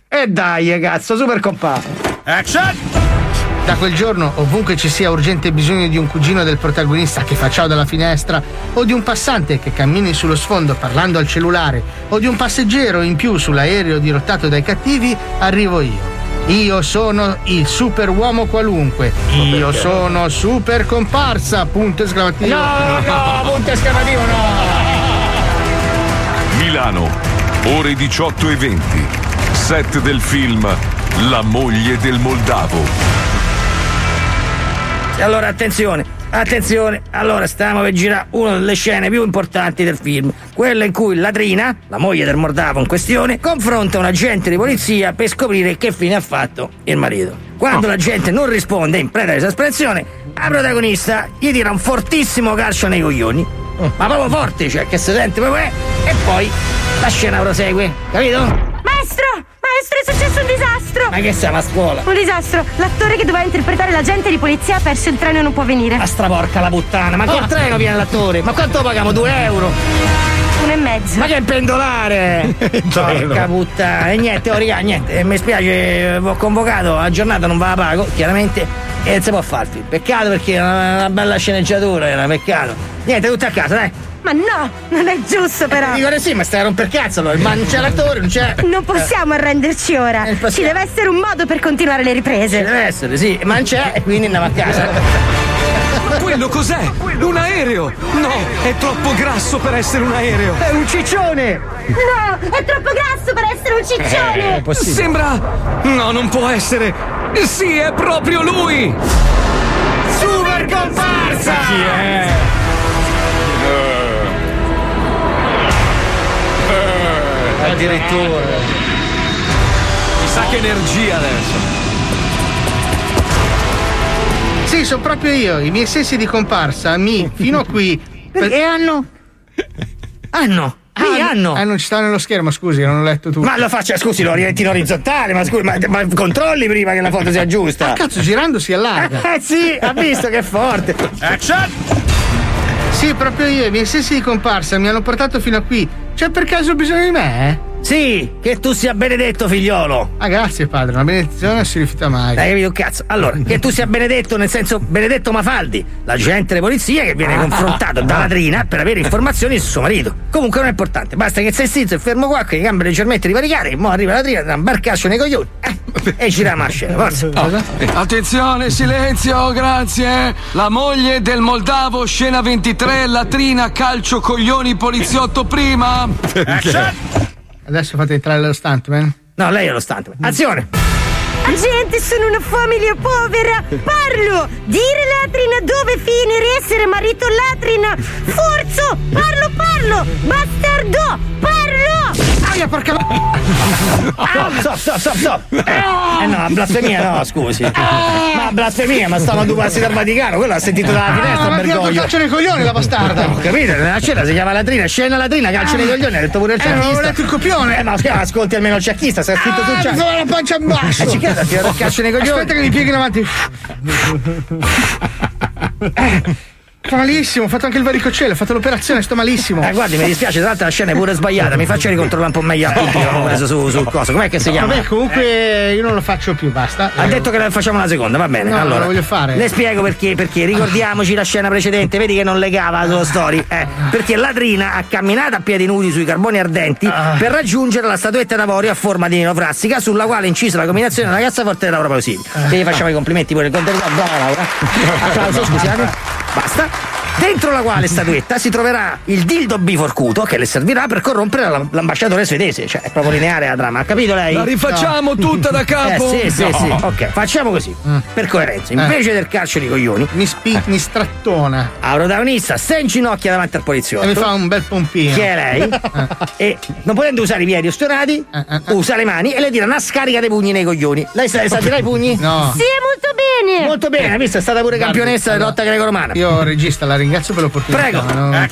E dai, cazzo, super compà. Action! Da quel giorno, ovunque ci sia urgente bisogno di un cugino del protagonista che fa ciao dalla finestra, o di un passante che cammini sullo sfondo parlando al cellulare, o di un passeggero in più sull'aereo dirottato dai cattivi, arrivo io. Io sono il super uomo qualunque. Io sono super comparsa. Punto esclamativo. No, no, punto esclamativo, no. Milano, ore 18 e 20. Set del film La moglie del Moldavo. E allora attenzione, attenzione, allora stiamo per girare una delle scene più importanti del film, quella in cui Latrina, la moglie del Mordavo in questione, confronta un agente di polizia per scoprire che fine ha fatto il marito. Quando l'agente non risponde in preda esasperazione, la protagonista gli tira un fortissimo calcio nei coglioni, ma proprio forte, cioè che si sente proprio, eh, e poi la scena prosegue, capito? Maestro! Maestro, è successo un disastro! Ma che siamo a scuola? Un disastro! L'attore che doveva interpretare l'agente di polizia ha perso il treno e non può venire. A straporca la puttana, ma col treno viene l'attore? Ma quanto paghiamo? 2 euro? Uno e mezzo. Ma che pendolare! Porca puttana! E niente, oh raga, niente, mi spiace, ho convocato, la giornata non ve la pago, chiaramente, e non si può film. Peccato perché è una, una bella sceneggiatura, era peccato. Niente, tutti a casa, dai! Ma no, non è giusto però. Dico sì, ma stai a romper cazzo allora, ma non c'è l'attore, non c'è. Non possiamo arrenderci ora. Ci deve essere un modo per continuare le riprese. Ci deve essere, sì, ma non c'è e quindi andiamo a casa. Ma quello cos'è? Un aereo! No, è troppo grasso per essere un aereo! È un ciccione! No, è troppo grasso per essere un ciccione. Eh, Sembra. No, non può essere! Sì, è proprio lui! Super comparsa! Chi è? Addirittura. Chissà che energia adesso! Sì, sono proprio io. I miei sensi di comparsa mi fino a qui. Perché hanno? Hanno? Sì, hanno. Ah, non ci sta nello schermo, scusi, non ho letto tutto. Ma lo faccia, scusi, lo orienti in orizzontale, ma scusi, ma, ma controlli prima che la foto sia giusta. Ah, cazzo, girando si allarga. Eh sì, ha visto che è forte. Sì, proprio io, i miei sensi di comparsa mi hanno portato fino a qui. C'è per caso bisogno di me? eh? Sì, che tu sia benedetto, figliolo. Ah, grazie padre, una benedizione non si rifiuta mai. Hai capito un cazzo? Allora, che tu sia benedetto nel senso Benedetto Mafaldi, l'agente di polizia che viene Ah. confrontato da Latrina per avere informazioni su suo marito. Comunque non è importante, basta che sei zitto e fermo qua, con le gambe leggermente rivaricate, e mo arriva Latrina, da un barcaccio nei coglioni eh, e gira la scena, forza. Attenzione, silenzio, grazie! La moglie del Moldavo, scena 23, latrina, calcio, coglioni, poliziotto prima! Adesso fate entrare lo stuntman. No, lei è lo stuntman. Azione! Agente, sono una famiglia povera. Parlo! Dire latrina dove finire essere marito latrina. Forzo! Parlo, parlo! Bastardo! Parlo! Aia, porca Stop, stop, stop, stop, stop. Eh no, blasfemia no, scusi. Ma blasfemia, ma stavano a due passi dal Vaticano, quello ha sentito dalla finestra, Ah, ma ti ha dato vergoglio. calcio nei coglioni la bastarda. Ho capito, nella scena si chiama latrina, scena latrina, calcio nei coglioni, ha detto pure il Eh, non cecchista. ho letto il copione. Eh, ma ascolti almeno il cecchista, sta scritto sul Ah, mi cecchista. fa la pancia in basso. Eh, ci credo, ti calcio nei coglioni. Aspetta che mi pieghi in avanti. Eh, Fa malissimo, ho fatto anche il varicocello, ho fatto l'operazione, sto malissimo. Eh, guardi, mi dispiace, tra l'altro la scena è pure sbagliata, mi faccia ricontrollare un po' meglio appunti che avevo preso su, sul coso. Com'è che si chiama? Vabbè, comunque io non lo faccio più, basta. Ha detto che la facciamo la seconda, va bene. No, allora, lo voglio fare. Le spiego perché, perché ricordiamoci la scena precedente, vedi che non legava la sua storia. Eh, perché Latrina ha camminato a piedi nudi sui carboni ardenti Ah. per raggiungere la statuetta d'avorio a forma di neofrassica sulla quale è incisa la combinazione della cassaforte e Laura Pausini. Quindi facciamo i complimenti pure il contenuto. Brava Laura. Applauso, scusate. Basta. Dentro la quale statuetta si troverà il dildo biforcuto che le servirà per corrompere la- l'ambasciatore svedese. Cioè, è proprio lineare la trama. Ha capito lei? La rifacciamo tutta da capo? Eh, sì, sì, No. sì. Ok, facciamo così. Per coerenza, invece del calcio di coglioni, mi, spi- mi strattona. La protagonista sta in ginocchia davanti al poliziotto. E mi fa un bel pompino. Che è lei? e non potendo usare i piedi ostinati, usa le mani e le tira una scarica dei pugni nei coglioni. Lei sa, sa tirare i pugni? No. Sì, molto bene. Molto bene, hai visto? È stata pure campionessa di allora, lotta greco-romana. Io regista la ringrazio ringrazio per l'opportunità. Prego. no?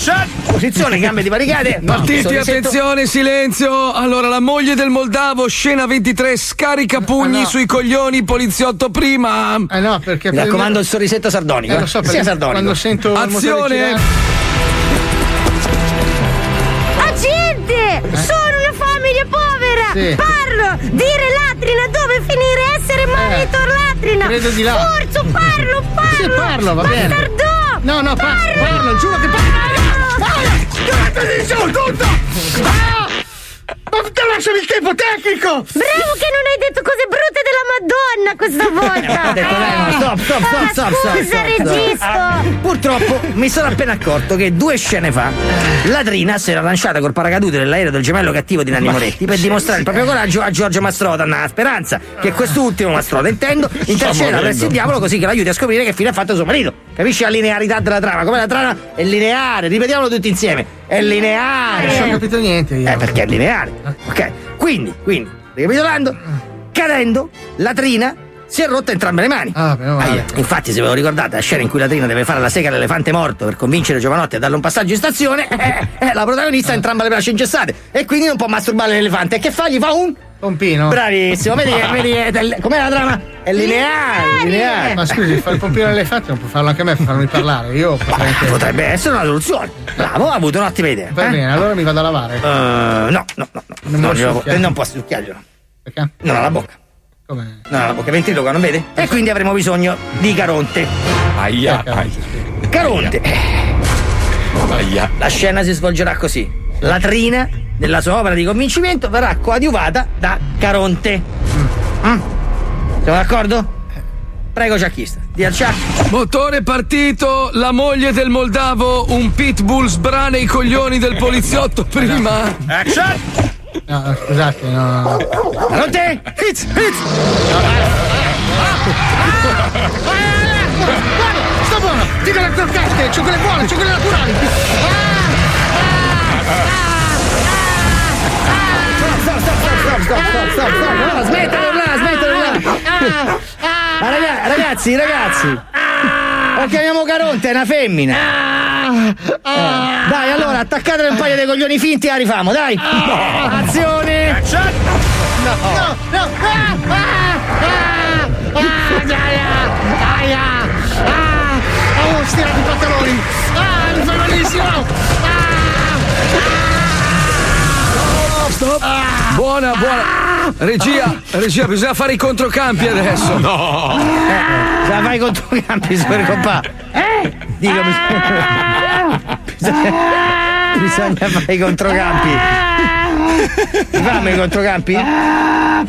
Posizione, gambe di barricate. Partiti, attenzione, silenzio. Allora, la moglie del Moldavo, scena 23, scarica pugni sui coglioni, poliziotto prima. Eh no, perché Mi raccomando il sorrisetto sardonico. Eh, lo so, sia perché sardonico. quando sento Azione! Agente! Sono una famiglia povera! Sì. Parlo! Dire latrina dove finire essere marito latrina! credo di là. Forzo, parlo, parlo! Sì, parlo, va bene. Bastardo! No, no, pa- parlo, giuro che parlo! Ah! Dai, giù, tutto! Ah! Ma te lasciami il tempo tecnico! Bravo che non hai detto cose brutte della Madonna questa volta! Ho detto, dai, no, stop, stop, stop, Ah, stop, stop, Scusa, stop, stop. regista! Purtroppo mi sono appena accorto che due scene fa Ladrina si era lanciata col paracadute nell'aereo del gemello cattivo di Nanni Moretti per dimostrare il proprio coraggio a Giorgio Mastrota, nella speranza che quest'ultimo Mastrota, intendo, interceda presso il diavolo così che l'aiuti a scoprire che fine ha fatto suo marito. Capisci la linearità della trama? Come la trama è lineare, ripetiamolo tutti insieme. È lineare. Non ho capito niente io. Eh, perché è lineare. Ok. Quindi, quindi, ricapitolando, cadendo, Latrina si è rotta entrambe le mani. Ah, male. Aia. Infatti, se ve lo ricordate, la scena in cui Latrina deve fare la sega all'elefante morto per convincere Giovanotti a darle un passaggio in stazione, eh, eh, la protagonista ha entrambe le braccia ingessate e quindi non può masturbare l'elefante. E che fa? Gli fa un. Pompino. Bravissimo, vedi, che- vedi del- com'è la trama? È lineare, lineare. Ma scusi, fare il pompino all'elefante non può farlo anche a me per farmi parlare. Io potrei anche. Potrebbe essere una soluzione. Bravo, ha avuto un'ottima idea. Va eh? bene, allora mi vado a lavare. Eh, no, no, no, no. Non non, posso glielo- non può succhiarglielo. Perché? Non ha la bocca. Come? Non ha la bocca, ventriloquo, non vede? E quindi avremo bisogno di Caronte. Aia, Caronte. aia. La scena si svolgerà così. Latrina, nella sua opera di convincimento, verrà coadiuvata da Caronte. Mm. Siamo d'accordo? Prego, Giacchista. Di al Ciak. Motore partito, la moglie del Moldavo, un pitbull sbrana i coglioni del poliziotto prima. Action! No, scusate, no. Caronte! Hits! Hits! Guarda, sta buono! Le croccette! C'ho quelle buone, quelle naturali! Stop, Ma raga- ragazzi, ragazzi. O chiamiamo Caronte, è una femmina. Dai, allora, attaccatele un paio di coglioni finti e la rifamo, dai. Azione. Action! No, no! Ah, ah, ah, ah, aia, ah, oh, stirati i pantaloni! Ah, mi fai malissimo! Stop. Buona, buona. Regia, regia, bisogna fare i controcampi adesso. No. Eh, se la fai contro i campi, super compà. Dico, bisogna, bisogna fare i controcampi. Fammi i controcampi?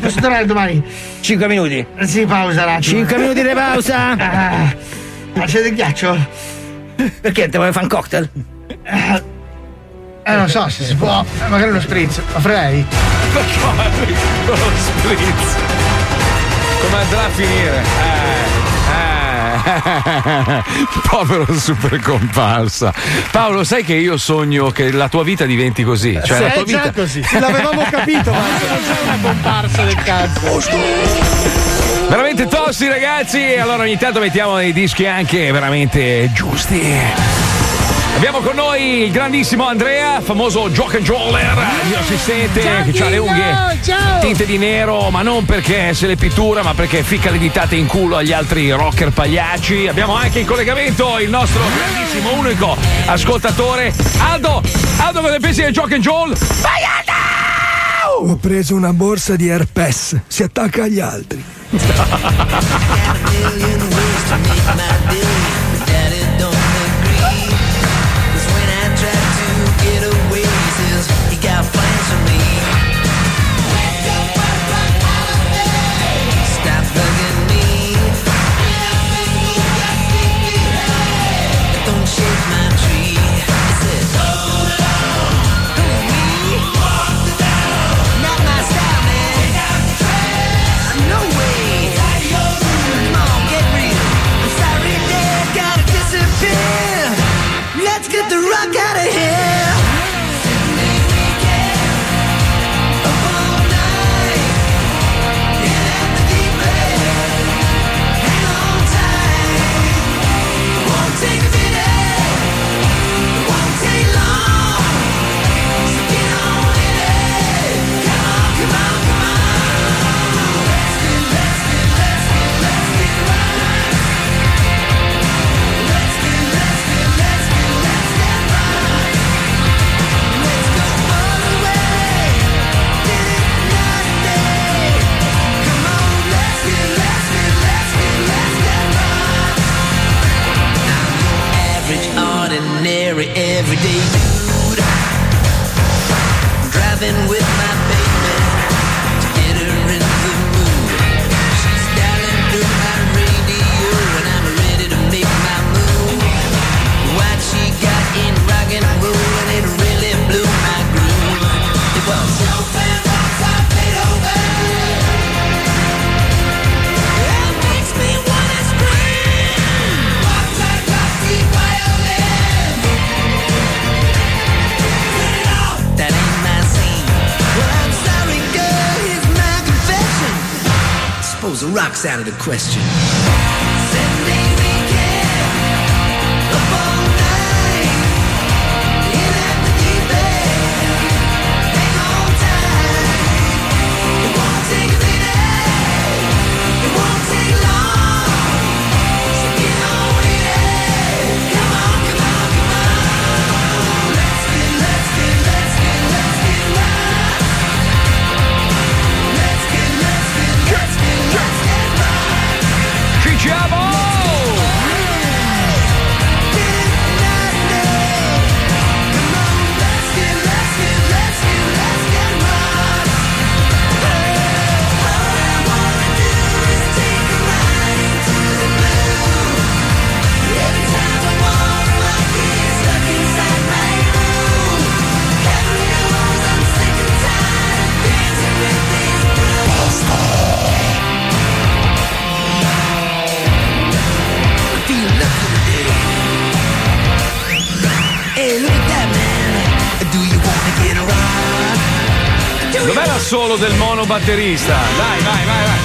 Posso tornare domani? 5 minuti. Sì, pausa attimo. 5 minuti di pausa. Ah, Ma c'è del ghiaccio? Perché te vuoi fare un cocktail? Eh, non so se si può. Eh, Magari uno spritz. Ma frei? Con lo spritz. Come andrà a finire? Eh, eh. Povero super comparsa. Paolo, sai che io sogno che la tua vita diventi così? Cioè, Sì, la tua è già vita. così. L'avevamo capito, ma sono già una comparsa del cazzo. Veramente tosti, ragazzi. Allora ogni tanto mettiamo dei dischi anche veramente giusti. Abbiamo con noi il grandissimo Andrea, famoso Jock and Joller, il mio assistente che ha le unghie ciao. tinte di nero, ma non perché se le pittura, ma perché ficca le ditate in culo agli altri rocker pagliacci. Abbiamo anche in collegamento il nostro grandissimo unico ascoltatore Aldo. Aldo, cosa ne pensi del Jock and Joel? Vai Aldo! Ho preso una borsa di herpes, si attacca agli altri. Let's get del monobatterista? Dai, vai, vai, vai.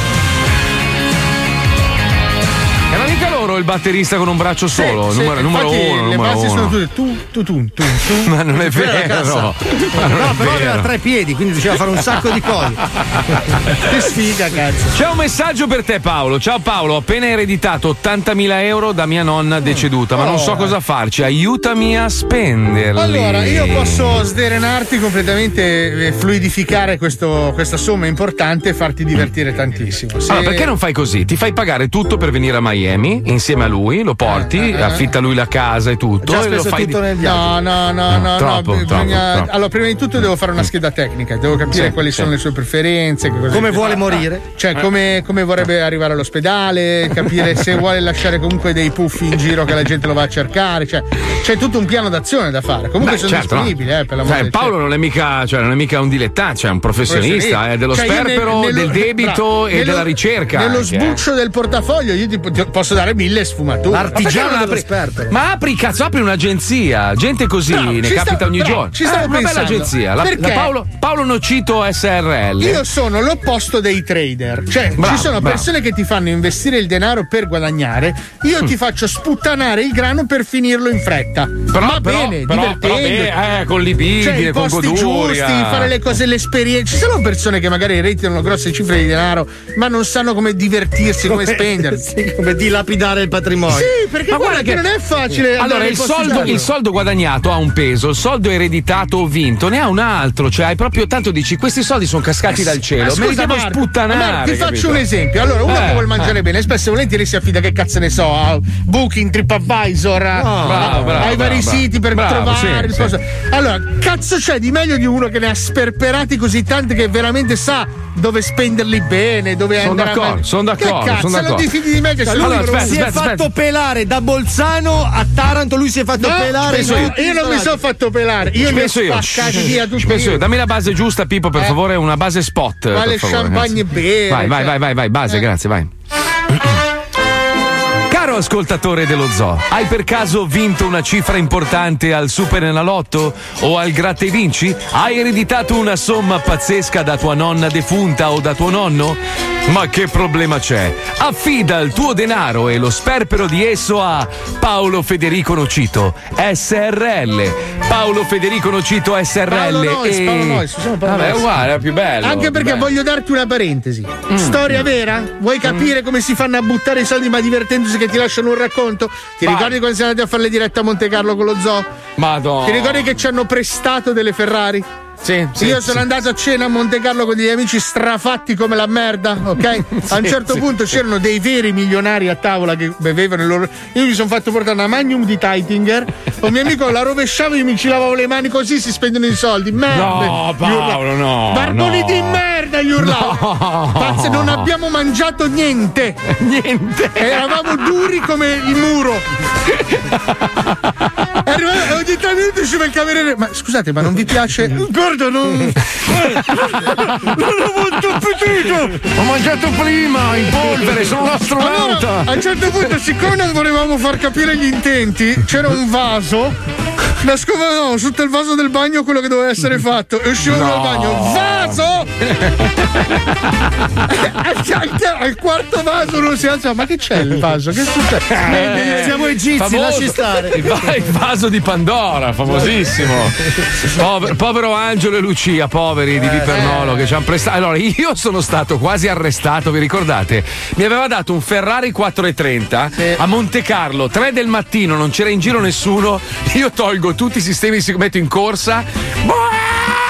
Era mica loro il batterista con un braccio solo, Sì, numero, sì, numero infatti uno, le uno. sono tutte tu tu tu tu tu. Ma non è vero. cassa. Ma non no, è però aveva tre piedi, quindi diceva fare un sacco di cose. che sfiga, cazzo. C'è un messaggio per te Paolo. Ciao Paolo, ho appena ereditato 80.000 euro da mia nonna deceduta, ma non so cosa farci. Aiutami a spenderli. Allora, io posso sderenarti completamente, eh, fluidificare questo- questa somma importante e farti divertire tantissimo. Se- Allora, perché non fai così? Ti fai pagare tutto per venire a Miami insieme a lui, lo porti, Eh, eh, eh. affitta lui la casa e tutto. Già e lo speso fai tutto di- nel No, no, no, no, troppo, no, bisogna- troppo, troppo. Allora, prima di tutto devo fare una scheda tecnica, devo capire Sì, quali sì. sono le sue preferenze, che cosa Come vuole piace. morire. Cioè, Eh. come, come vorrebbe arrivare all'ospedale, capire se vuole lasciare comunque dei puffi in giro che la gente lo va a cercare. Cioè, c'è tutto un piano d'azione da fare. Comunque Beh, sono certo, no. disponibili, eh, per Sai, del Paolo non è mica, cioè, non è mica un dilettante, cioè è un professionista, è dello Cioè, io nel- sperpero, nello- del debito bravo, e nello- della ricerca. Nello anche, eh. sbuccio del portafoglio io ti, ti posso dare mille sfumature. Ma perché non apri- Ma apri, cazzo, apri un'agenzia. Gente così Bravo, ne capita sta- ogni bravo, giorno. ci stavo Eh, una bella pensando. agenzia. La, Perché? la Paolo, Paolo Nocito SRL. Io sono l'opposto dei trader, cioè Bravo, ci sono bravo. persone che ti fanno investire il denaro per guadagnare, io Mm. ti faccio sputtanare il grano per finirlo in fretta. Però- Va però- bene, però- divertendo. però eh, con libidine, cioè, i con posti goduria. giusti, fare le cose, l'esperienza. Ci sono persone che magari ereditano grosse cifre di denaro, ma non sanno come divertirsi, come, spendersi. Sì, come dilapidare il patrimonio. Sì, perché Ma guarda guarda che non è facile. andare Allora, il soldo, il soldo guadagnato ha un peso, il soldo ereditato o vinto ne ha un altro. Cioè, hai proprio tanto dici: questi soldi sono cascati dal cielo. Ma scusa, Marco, sputtanare. Marco, ti capito? faccio un esempio. Allora, uno Eh, che vuole mangiare eh. bene, spesso e volentieri si affida, che cazzo ne so, a Booking, TripAdvisor, bravo, bravo, ai vari bravo. siti per trovare. sì, sì. Allora, cazzo c'è di meglio di uno che ne ha sperperati così tanti che veramente sa dove spenderli bene, dove Sono andare d'accordo, a sono d'accordo, Che cazzo, sono d'accordo. fidi di me che Cioè, lui libero? si è fatto pelare da Bolzano a Taranto, lui si è fatto No, pelare. io, io non mi sono fatto pelare, io Ci ho penso io. via Ci tutti penso io. io. Dammi la base giusta, Pippo, per Eh. favore, una base spot. Quale champagne bere, Vai, vai, cioè. vai, vai, vai, base, Eh. grazie, vai. Caro ascoltatore dello zoo, hai per caso vinto una cifra importante al Super Enalotto o al Gratta e Vinci? Hai ereditato una somma pazzesca da tua nonna defunta o da tuo nonno? Ma che problema c'è? Affida il tuo denaro e lo sperpero di esso a Paolo Federico Nocito SRL. Paolo Federico Nocito SRL. Paolo Nois, e... Paolo Nois, Paolo Vabbè, è Nois. uguale, è più bello. Anche perché bello. voglio darti una parentesi. Storia vera? Vuoi capire come si fanno a buttare i soldi ma divertendosi che ti lasciano un racconto? Ti Vai. ricordi quando siamo andati a fare le dirette a Monte Carlo con lo zoo? Madonna. Ti ricordi che ci hanno prestato delle Ferrari? Sì, sì, Io sì. sono andato a cena a Monte Carlo con degli amici strafatti come la merda, ok? a un Sì, certo sì. punto c'erano dei veri milionari a tavola che bevevano il loro. Io mi sono fatto portare una magnum di Teitinger. Un mio amico la rovesciava, io mi ci lavavo le mani così si spendono i soldi. Merda! No. Paolo, no, Barboni no. di merda, gli urlavo. No. Pazze, non abbiamo mangiato niente. niente. Eravamo duri come il muro. Arriva- ogni tre minuti usciva il cameriere. Ma scusate, ma non vi piace? Guarda, non. non ho molto appetito! Ho mangiato prima in polvere, sono un astronauta. Allora, a un certo punto, siccome non volevamo far capire gli intenti, c'era un vaso. Nascondevamo sotto il vaso del bagno quello che doveva essere fatto e uscivamo No. dal bagno. Vaso! al, quarto vaso uno si alza. Ma che c'è il vaso? Che succede? Eh, Siamo egizi, famoso. lasci stare. Il vaso di Pandora, famosissimo. Povero, povero Angelo e Lucia, poveri di Vipernolo che ci hanno prestato. Allora, io sono stato quasi arrestato, vi ricordate? Mi aveva dato un Ferrari 430 a Monte Carlo, 3 del mattino, non c'era in giro nessuno. Io tolgo tutti i sistemi, si metto in corsa.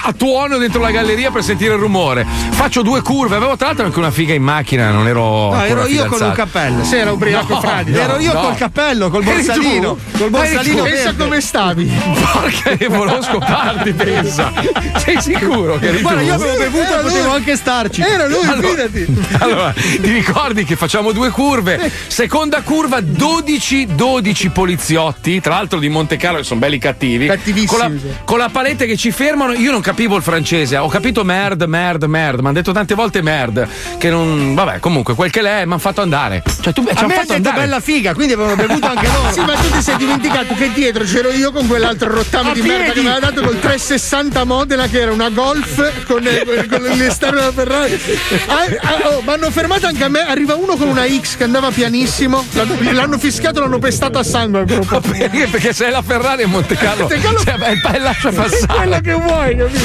A tuono dentro la galleria per sentire il rumore. Faccio due curve. Avevo tra l'altro anche una figa in macchina, non ero. No, ero io con fidanzato. un cappello. Sì, era ubriaco No, fradicio. Ero io no. col cappello, col borsalino. Col borsalino. Pensa come stavi. Porca che volevo scoparti, pensa. Sei sicuro che eri Guarda, tu? io avevo bevuto e potevo anche starci. Era lui, Allora- fidati. Allora, ti ricordi che facciamo due curve? Seconda curva, 12, 12 poliziotti, tra l'altro di Monte Carlo, che sono belli cattivi. Cattivissimi, Con la, con la palette che ci fermano, io non capivo il francese, ho capito merd, merd, merd. Mi hanno detto tante volte merd. Che non. Vabbè, comunque, quel che l'è, mi hanno fatto andare. Cioè, tu ci hanno fatto andare. bella figa, quindi avevano bevuto anche loro. Sì, ma tu ti sei dimenticato che dietro c'ero io con quell'altro rottame di merda che mi aveva dato col 360 Modena che era una Golf con, eh, con l'esterno della Ferrari. Ah, ah, oh, mi hanno fermato anche a me. Arriva uno con una X che andava pianissimo. L'hanno, l'hanno fischiato, l'hanno pestato a sangue. Perché? Perché sei la Ferrari a Monte Carlo. Monte Carlo- Cioè, beh, lascia È quella passare. che vuoi, capito?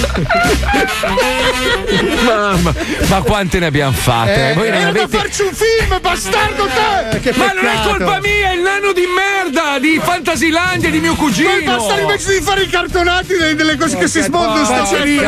Mamma, ma quante ne abbiamo fatte? Eh, Voi non era da avete. farci un film, bastardo te! che Ma non è colpa mia, è il nano di merda di Fantasilandia di mio cugino. Poi basta invece di fare i cartonati delle, delle cose che si smontano sta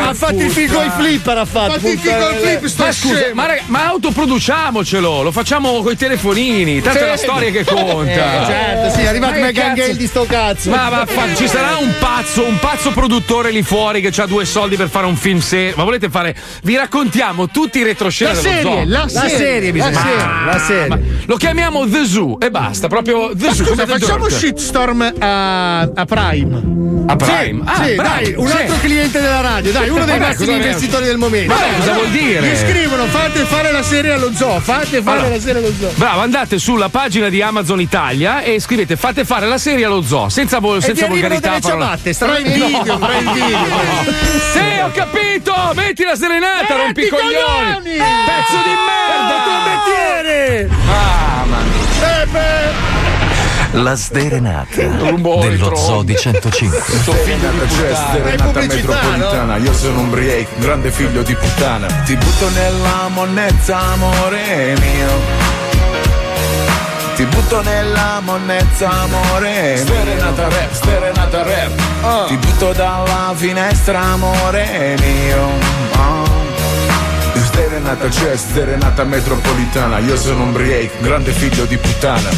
Ha fatto il figo ai flipper, ha fatto. Fatti il figo al flip, sto Ma scusa, scemo. ma, raga- ma autoproduciamocelo, lo facciamo coi telefonini, tanto è la Sì. storia che Eh, conta. certo, sì, è arrivato Ma Megan? Gale di sto cazzo. Ma vaffa- ci sarà un pazzo, un pazzo produttore lì fuori che ha due soldi per fare un film se. Ma volete fare. Vi raccontiamo tutti i retroscena La serie, zoo. la La serie, serie bisogna la serie. fare, la serie. Ma lo chiamiamo The Zoo e basta, proprio The Ma Zoo. scusa, facciamo Dirt. shitstorm a, a Prime. a Prime. Ah, sì, bravo, dai, un sì. altro cliente della radio, dai, uno dei massimi investitori del momento. Vabbè, cosa vuol dire? Gli scrivono, fate fare la serie allo zoo, fate fare Allora. la serie allo zoo. Bravo, andate sulla pagina di Amazon Italia e scrivete fate fare la serie allo zoo, senza, vol- senza volgarità. parola- ciabatte, Prime stranamente. video, prime video. Sì, ho capito! Metti la serenata, rompi coglioni! Pezzo di merda! Mamma La sderenata dello. Zoo di 105. Serenata pubblicità, metropolitana, io sono un break, grande figlio di puttana. Ti butto nella monnezza, amore mio. Ti butto nella monnezza, amore mio. Serenata rap, serenata rap. Ti butto dalla finestra, amore mio. Oh. Serenata c'è, serenata metropolitana, io sono un break, grande figlio di puttana.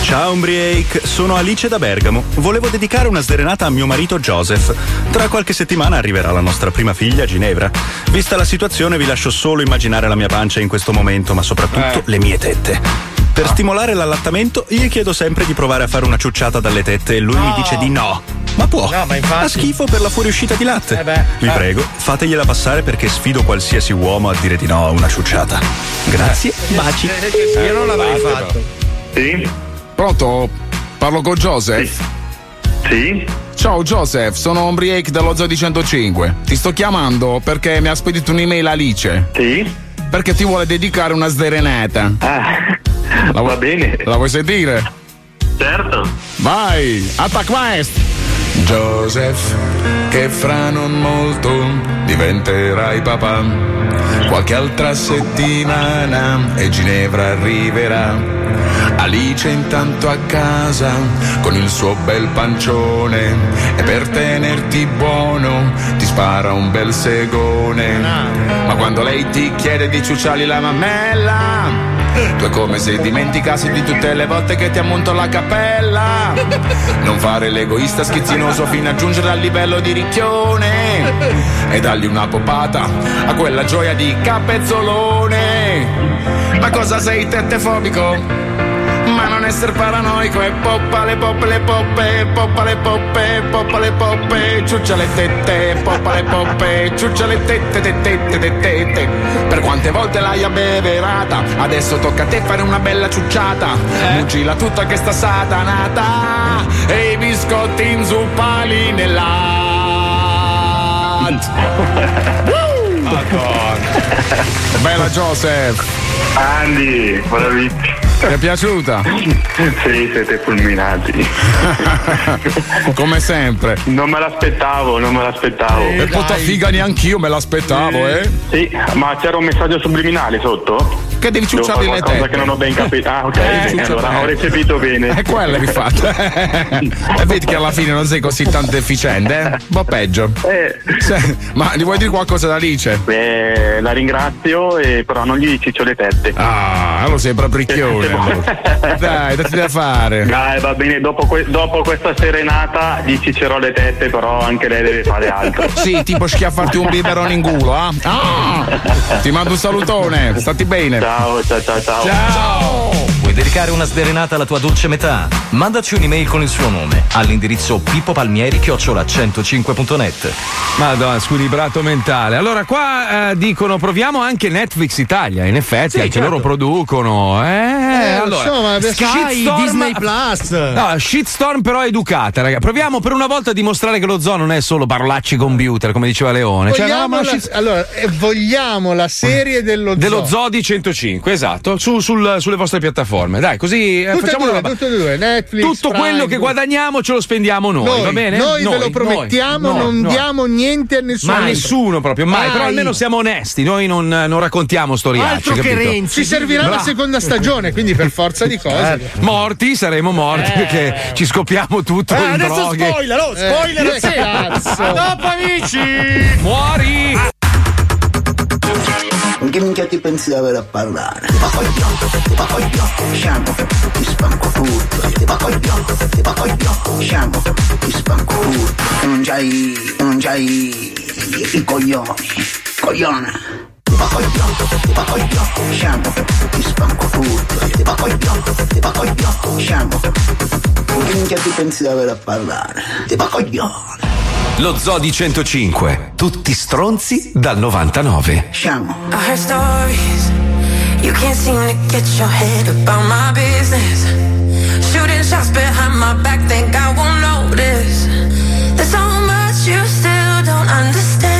Ciao Umbriake, sono Alice da Bergamo. Volevo dedicare una sderenata a mio marito Joseph. Tra qualche settimana arriverà la nostra prima figlia, Ginevra. Vista la situazione, vi lascio solo immaginare la mia pancia in questo momento, ma soprattutto Eh. le mie tette. Per stimolare l'allattamento, gli chiedo sempre di provare a fare una ciucciata dalle tette e lui mi dice di no. Ma può. No, ma infatti- Ha schifo per la fuoriuscita di latte. Eh beh. Vi Eh. prego, fategliela passare perché sfido qualsiasi uomo a dire di no a una ciucciata. Grazie, baci. Io non l'avrei fatto. Sì? Pronto? Parlo con Joseph? Sì? Ciao Joseph, sono Ombriake dello Zoo di 105. Ti sto chiamando perché mi ha spedito un'email Alice. Sì? Perché ti vuole dedicare una sderenata. Ah, La vu- va bene. La vuoi sentire? Certo. Vai, attack quest! Joseph, che fra non molto diventerai papà. Qualche altra settimana e Ginevra arriverà. Alice intanto a casa con il suo bel pancione e per tenerti buono ti spara un bel segone. Ma quando lei ti chiede di ciucciargli la mammella, tu è come se dimenticassi di tutte le volte che ti ammonto la cappella. Non fare l'egoista schizzinoso fino a giungere al livello di ricchione e dargli una popata a quella gioia di capezzolone. Ma cosa sei tettefobico? Non essere paranoico e poppa le poppe le poppe, poppa le poppe, poppa le poppe, ciuccia le tette, poppa le poppe, ciuccia le tette, tette, tette, tette. Per quante volte l'hai abbeverata, adesso tocca a te fare una bella ciucciata. Muggila tutta che sta satanata e i biscotti inzuppali nell'art. Madonna. Bella Joseph. Andy, bravissimo. Ti è piaciuta? Sì, siete fulminati. Come sempre. Non me l'aspettavo, non me l'aspettavo. E puta figa neanch'io me l'aspettavo, eh? Sì, ma c'era un messaggio subliminale sotto? Che devi ciucciarli le tette. che non ho ben capito. Ah, ok, Eh, bene, allora ho eh. recepito bene. È quella di fatto. e vedi che alla fine non sei così tanto efficiente, eh? Un po' peggio. Sì, Ma gli vuoi dire qualcosa da Alice? Beh, la ringrazio, e però non gli ciccio le tette. Ah, allora sei proprio ricchione. Dai, datti da fare. Dai, va bene, dopo, que- dopo questa serenata gli ciccerò le tette, però anche lei deve fare altro. Sì, tipo schiaffarti un biberone in culo, ah? Ah! Ti mando un salutone, stati bene. Ciao, ciao, ciao, ciao. Ciao! Vuoi dedicare una sdrenata alla tua dolce metà? Mandaci un'email con il suo nome all'indirizzo pippopalmieri-105.net. Madonna, squilibrato mentale. Allora, qua eh, dicono proviamo anche Netflix Italia. In effetti, anche certo. loro producono. Eh, Eh, lo allora, so, ma Sky, shitstorm- Disney Plus. No, shitstorm però educata, raga. Proviamo per una volta a dimostrare che lo zoo non è solo parlacci computer, come diceva Leone. Cioè, Vogliamo, no, ma la, shit- allora, eh, vogliamo la serie dello, dello zoo. zoo di 105, esatto, su- sul- sulle vostre piattaforme. Dai, così eh, Tutte facciamo due, una roba. due, Netflix. Tutto Prime, quello che guadagniamo ce lo spendiamo noi, Noi, va bene? noi ve lo promettiamo, noi, non noi. diamo niente a nessuno. Ma a nessuno proprio, mai. Mai. Però almeno siamo onesti, noi non, non raccontiamo storiacce. Altro che capito? Renzi. Ci servirà la Bravo. seconda stagione, quindi per forza di cose. Eh, morti, saremo morti perché ci scoppiamo tutto Eh, in adesso droghe. spoiler, oh, spoiler Eh, cazzo. A dopo, amici. Muori! Con che minchia ti avere a parlare? Ti va coi bianco, ti va coi bianco, sciamo, ti spanco furto. Ti va coi bianco, ti va coi bianco, sciamo, ti spanco furto. E non c'hai, non c'hai i, coglioni, coglione. Ti va coi bianco, ti va coi bianco, sciamo, ti spanco furto. Ti va coi bianco, ti va coi bianco, sciamo. Che minchia ti avere a parlare? Ti va coglione. Lo Zoo di 105. Tutti stronzi dal 99. Sciamo. I heard stories. You can't seem to get your head about my business. Shooting shots behind my back, think I won't notice. There's so much you still don't understand.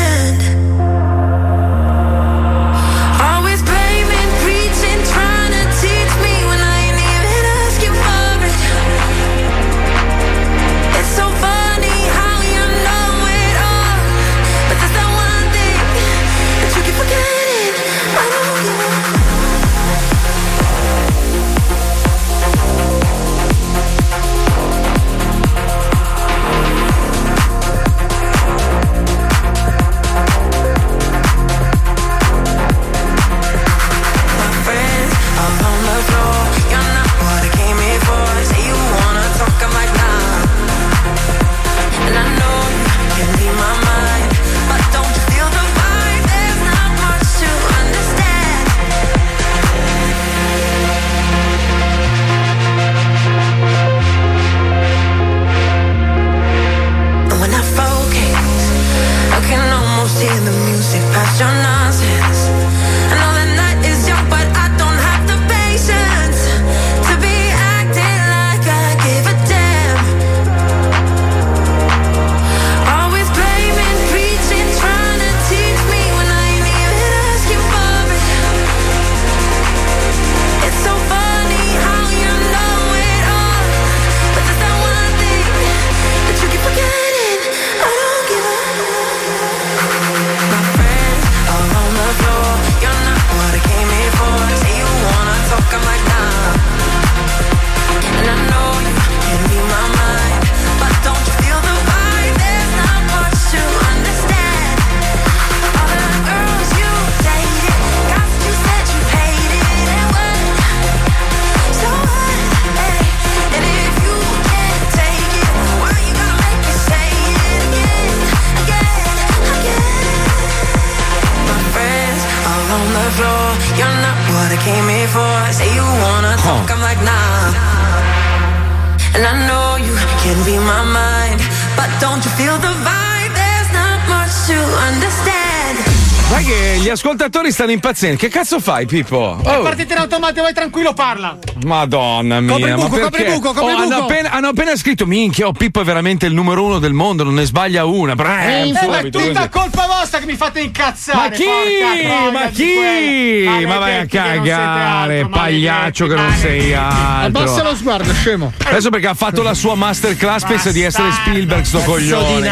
Che gli ascoltatori stanno impazzendo. Che cazzo fai, Pippo? È Oh, partita in automatico, vai tranquillo, parla. Madonna mia. Copri ma buco, perché? copri buco, copri Oh, hanno, buco. appena, hanno appena scritto: Minchia, oh, Pippo è veramente il numero uno del mondo, non ne sbaglia una. Bram, Eh, ma è tutta colpa vostra che mi fate incazzare. Ma chi? porca Ma chi? Ma vai a cagare, altro, pagliaccio che non sei altro. Abbassa lo sguardo, scemo. Adesso perché ha fatto la sua masterclass pensa di essere Spielberg sto coglione.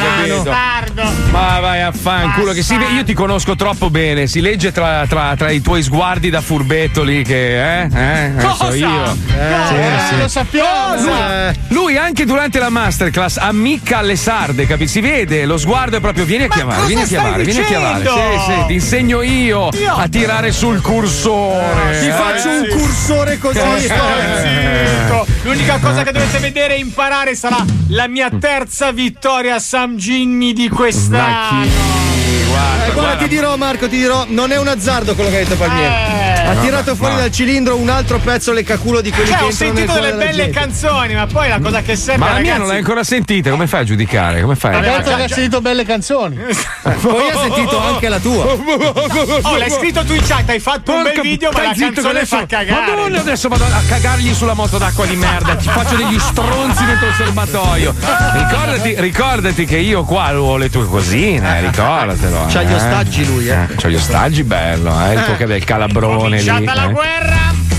Ma vai a fanculo che si io ti conosco troppo bene, si legge tra, tra- tra i tuoi sguardi da furbetto lì che eh? Eh? Eh, so Cosa? Io. Cosa? Sì, sì. Lo sappiamo. Lui, lui anche durante la masterclass ammicca alle sarde, capi? Si vede, lo sguardo è proprio vieni a chiamare, vieni a chiamare, vieni a chiamare. Sì, sì, ti insegno io, Io? a tirare sul cursore. Ti eh? faccio un cursore così. Eh. L'unica cosa che dovete vedere e imparare sarà la mia terza vittoria a Sam Ginny di quest'anno. Eh, guarda, ti dirò, Marco, ti dirò, non è un azzardo quello che ha detto Palmieri. Ha no, tirato fuori no. dal cilindro un altro pezzo leccaculo di quelli Cioè, che ho sentito delle belle gente. canzoni, ma poi la cosa che serve Ma la mia ragazzi, non l'hai ancora sentita, come fai a giudicare? Come fai? Ha detto che ha sentito belle canzoni. Poi ha sentito anche la tua. Oh, l'hai scritto tu in chat, hai fatto un bel video, ma la canzone adesso- fa cagare. Madonna, adesso vado a cagargli sulla moto d'acqua di merda. Ti faccio degli stronzi dentro il serbatoio. Ricordati, ricordati che io qua ho le tue cosine, ricordatelo. C'ha gli eh. ostaggi lui, eh. C'ha gli ostaggi, bello, eh. Il tuo che del calabrone lì. Cominciata la guerra.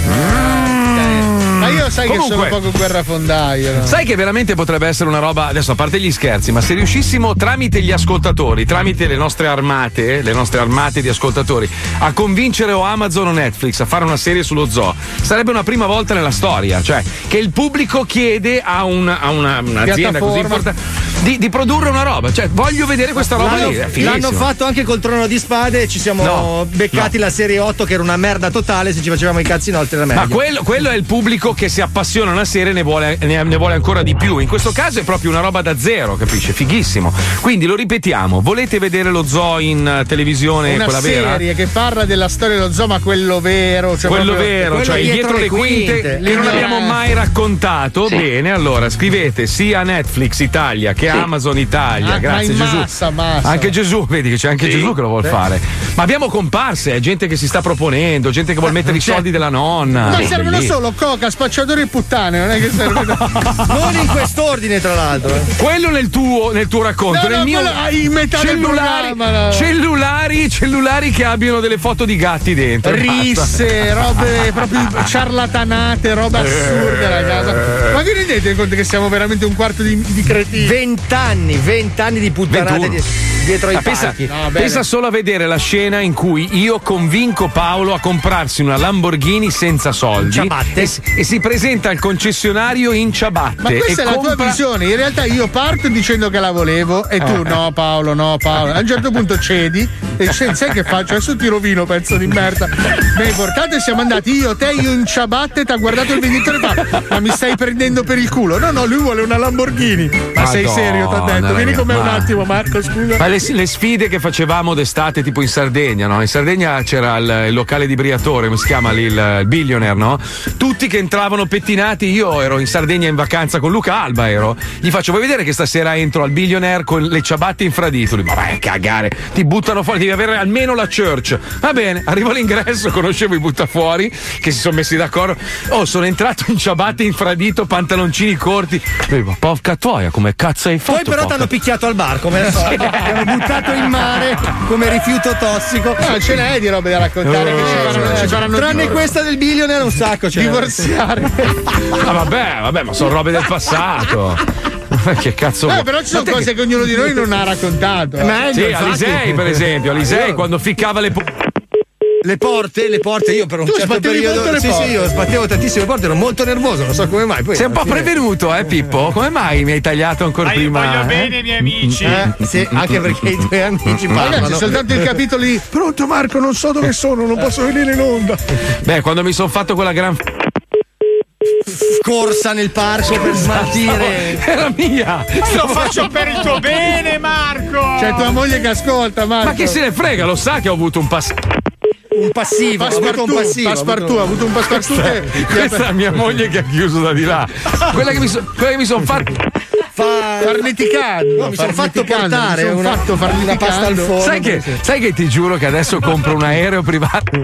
Ma io sai che Comunque- sono poco guerrafondaio. no? Sai che veramente potrebbe essere una roba, adesso a parte gli scherzi, ma se riuscissimo tramite gli ascoltatori, tramite le nostre armate, le nostre armate di ascoltatori, a convincere o Amazon o Netflix a fare una serie sullo zoo, sarebbe una prima volta nella storia, cioè che il pubblico chiede a, un- a una, un'azienda così importante di, di produrre una roba, cioè voglio vedere questa roba L'hanno, lì. l'hanno fatto anche col trono di spade e ci siamo No, beccati la serie 8 che era una merda totale, se ci facevamo i cazzi nostri era meglio. Ma quello, quello è il pubblico che si appassiona a una serie e ne vuole, ne, ne vuole ancora di più. In questo caso è proprio una roba da zero, capisci? Fighissimo. Quindi lo ripetiamo: volete vedere lo zoo in eh, televisione, Una quella vera? serie che parla della storia dello zoo, ma quello vero. Cioè quello proprio- vero, quello cioè il dietro le quinte, che non abbiamo mai raccontato. Sì. Bene, allora scrivete sia Netflix Italia che Sì. Amazon Italia. Ah, ma Grazie in Gesù. massa, massa. Anche Gesù, vedi che c'è anche Sì. Gesù che lo vuole fare. Ma abbiamo comparse, eh, gente che si sta proponendo, gente che vuole mettere i Cioè- soldi della nonna. Ma servono solo coca, spacciatori e puttane, non è che serve. non in quest'ordine, tra l'altro. eh. Quello nel tuo, nel tuo racconto, No, nel no, mio hai metà cellulari, no. cellulari, cellulari che abbiano delle foto di gatti dentro. Risse, robe proprio ciarlatanate, robe assurde, ragazzi. Ma vi rendete conto che siamo veramente un quarto di, di cretini? Vent'anni, vent'anni di puttanate 21. di- dietro ai Ma pensa, palchi. pensa solo a vedere la scena in cui io convinco Paolo a comprarsi una Lamborghini senza soldi e, e si presenta al concessionario in ciabatte. Ma questa è la compra- tua visione. In realtà io parto dicendo che la volevo e tu Eh. no, Paolo, no, Paolo. A un certo punto cedi e sai che faccio? Adesso ti rovino, pezzo di merda. Mi hai portato e siamo andati io, te, io in ciabatte, ti ha guardato il venditore e fa, ma mi stai prendendo per il culo? No, no, lui vuole una Lamborghini. Ma sei Madonna, serio, ti ho detto. Vieni con me un ma- attimo, Marco, scusa. Ma le, le sfide che facevamo d'estate, tipo in Sardegna, no? In Sardegna c'era il, il locale di Briatore, come si chiama lì, il, il Billionaire, no? Tutti che entravano pettinati, io ero in Sardegna in vacanza con Luca Alba, ero. Gli faccio, vuoi vedere che stasera entro al Billionaire con le ciabatte infradito? Lui, ma vai a cagare, ti buttano fuori, devi avere almeno la church. Va bene, arrivo all'ingresso, conoscevo i buttafuori che si sono messi d'accordo. Oh, sono entrato in ciabatte infradito, pantaloncini corti. Lui, ma porca toia, come cazzo hai fatto? Poi però porca- t'hanno picchiato al bar, come al solito. Ti hanno buttato in mare come rifiuto tossico. No, ce n'è di robe da raccontare che ci faranno, ci faranno Tranne questa del billionaire un sacco. Ce divorziare. Ah, vabbè, vabbè, ma sono robe del passato. Ma che cazzo Eh, vuoi? però ci sono cose che ognuno di noi non ha raccontato. eh. Sì, Alisei, per esempio, Alisei quando ficcava le pu- Le porte, le porte, io per un Tu certo periodo. sì, porte. sì, io sbattevo tantissime porte, ero molto nervoso, non so come mai. Poi Sei un po' fine- prevenuto, eh, Pippo? Come mai mi hai tagliato ancora Ma io prima? voglio eh? bene i miei amici. Eh, sì, anche perché i tuoi amici parlano. Ragazzi, soltanto il capitolo di Pronto Marco, non so dove sono, non posso venire in onda. Beh, quando mi sono fatto quella gran f- corsa nel parco per smaltire. era mia. Lo faccio per il tuo bene, Marco. C'è tua moglie che ascolta, Marco. Ma chi se ne frega, lo sa che ho avuto un passato. un passivo, avuto un Passepartout, passivo. Passepartout, ha avuto un passepartout che- Questa è mia moglie che ha chiuso da di là. Quella che mi, so- quella che mi sono fatto. farneticando. No, mi son fatto portare mi son una- fatto una pasta al forno. Sai che, sai che ti giuro che adesso compro un aereo privato?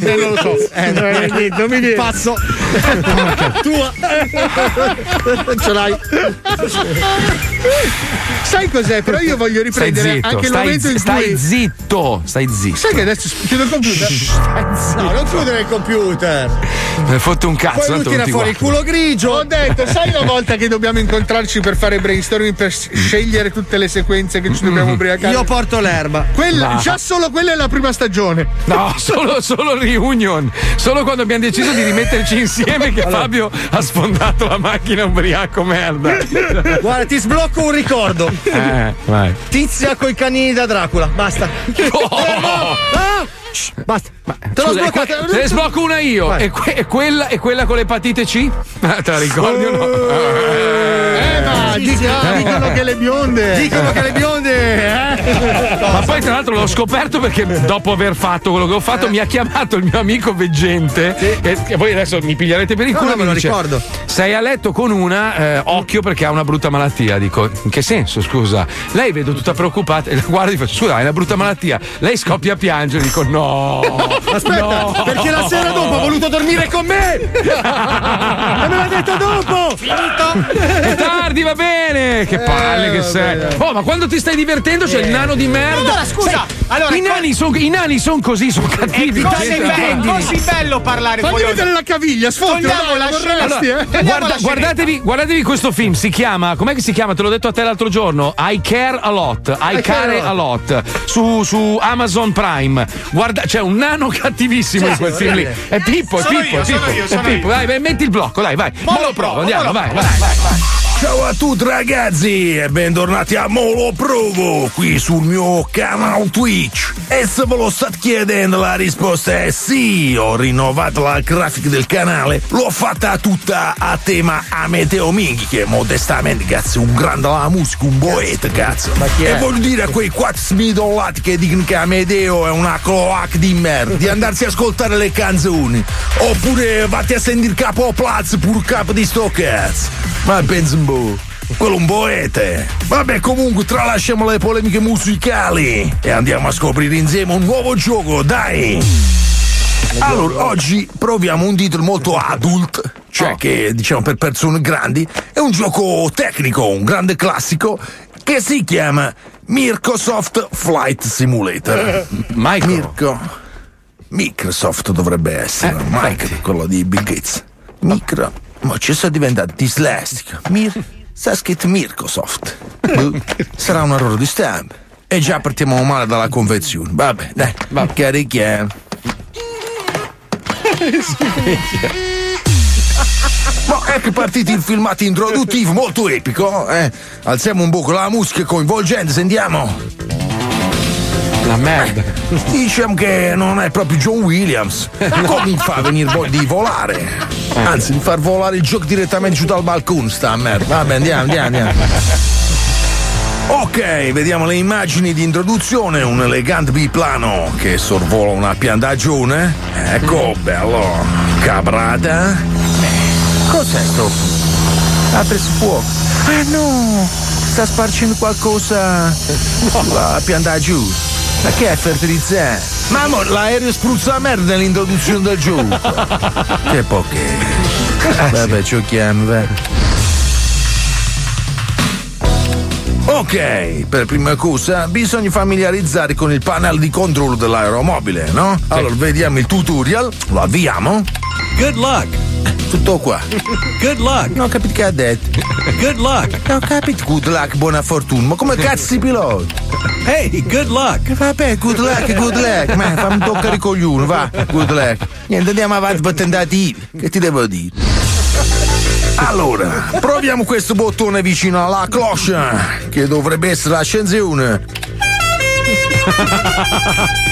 Eh, non lo so. Eh, non mi viene, non mi viene. Pazzo. Tua. Ce l'hai. Sai cos'è? Però io voglio Stai riprendere zitto, anche il stai, momento in stai cui. zitto, stai zitto. Sai che adesso chiudo il computer? No, non chiudere il computer. Mi hai fatto un cazzo, Poi lui tira ti fuori il culo grigio. Ho detto, sai una volta che dobbiamo incontrarci per fare brainstorming per s- scegliere tutte le sequenze che ci dobbiamo ubriacare? Io porto l'erba. Quella, già solo quella è la prima stagione. No, solo, solo reunion. Solo quando abbiamo deciso di rimetterci insieme che Fabio ha sfondato la macchina ubriaco merda. Guarda, ti sblocco un ricordo. Eh, vai. Tizia coi canini da Dracula. Basta. Ah! Shh, Basta. Te l'ho Scusa, sbloccato. te ne sblocco una io. E, que- e quella, e quella con l'epatite C? Ah, Te la ricordi o no? Eh, ma sì, sì, eh. dicono che le bionde. Dicono che le bionde. Eh? Ma poi tra l'altro l'ho scoperto perché dopo aver fatto quello che ho fatto mi ha chiamato il mio amico veggente che, che voi adesso mi piglierete per il No, culo no, e me lo dice, ricordo. sei a letto con una eh, occhio perché ha una brutta malattia dico in che senso scusa lei vedo tutta preoccupata e la guardo e faccio scusa hai una brutta malattia lei scoppia a piangere dico no Aspetta, no. perché la sera dopo ha voluto dormire con me. e me l'ha detto dopo. è tardi va bene che palle che sei oh ma quando ti stai divertendo c'è il nano di merda Allora, scusa, Sai, allora, i nani sono i nani son così sono cattivi È così, bello, così bello parlare Fammi vedere la caviglia, la la scena. vorresti, eh? Guarda- guardatevi, guardatevi questo film, si chiama, com'è che si chiama? Te l'ho detto a te l'altro giorno, I Care a Lot, I, Care a Lot, su, su Amazon Prime. Guarda, c'è un nano cattivissimo in quel film lì. È Pippo, è Sono Pippo, è sono Pippo. io, è sono Pippo. io. Dai, vai, metti il blocco, dai, vai. Mo Mo lo provo, andiamo, vai, vai, vai. Ciao a tutti ragazzi e bentornati a Molo Provo qui sul mio canale Twitch. E se ve lo state chiedendo la risposta è sì, ho rinnovato la grafica del canale, l'ho fatta tutta a tema Ameteo Minghi che modestamente cazzo un grande la musica, un poeta cazzo. E voglio dire a quei quattro smidollati che dicono che Amedeo è una cloaca di merda di andarsi a ascoltare le canzoni oppure vatti a sentire capo a pur capo di sto cazzo. Ma pensa po'. Quello un poeta. Vabbè, comunque, tralasciamo le polemiche musicali e andiamo a scoprire insieme un nuovo gioco, dai! Allora, oggi proviamo un titolo molto adult, cioè che diciamo per persone grandi, è un gioco tecnico, un grande classico che si chiama Microsoft Flight Simulator. Micro. Mirko. Microsoft dovrebbe essere, Micro, quello di Bill Gates. Micro. Ma ci sta diventando dislessico. Mir. Sta scritto Microsoft. Boh, Sarà un errore di stampa. E già partiamo male dalla convenzione. Vabbè, dai, carichiamo. Ma ecco partito il filmato introduttivo molto epico, eh? Alziamo un po' la musica coinvolgente, sentiamo. La merda. Diciamo che non è proprio John Williams. Come mi fa venire voglia di volare? Anzi, di far volare il gioco direttamente giù dal balcone, sta merda. Vabbè, andiamo, andiamo, andiamo. Ok, vediamo le immagini di introduzione. Un elegante biplano che sorvola una piantagione. Ecco, bello. Cabrata. Cos'è sto? Apre si fuoco. Ah no! Sta spargendo qualcosa sulla piantagione. Ma che è fertilizzante? Ma amore, l'aereo spruzza la merda nell'introduzione del gioco. che poche. Vabbè, giochiamo, vai. Ok, per prima cosa bisogna familiarizzare con il panel di controllo dell'aeromobile, no? Allora vediamo il tutorial, lo avviamo. Good luck. Tutto qua. Good luck. Non ho capito che ha detto. Good luck. Non ho capito good luck, buona fortuna. Ma come cazzo si pilota? Hey, good luck. Vabbè, good luck, good luck. Ma fammi toccare i coglioni, va. Good luck. Niente, andiamo avanti per tentativi. Che ti devo dire? Allora, proviamo questo bottone vicino alla cloche, che dovrebbe essere l'accensione.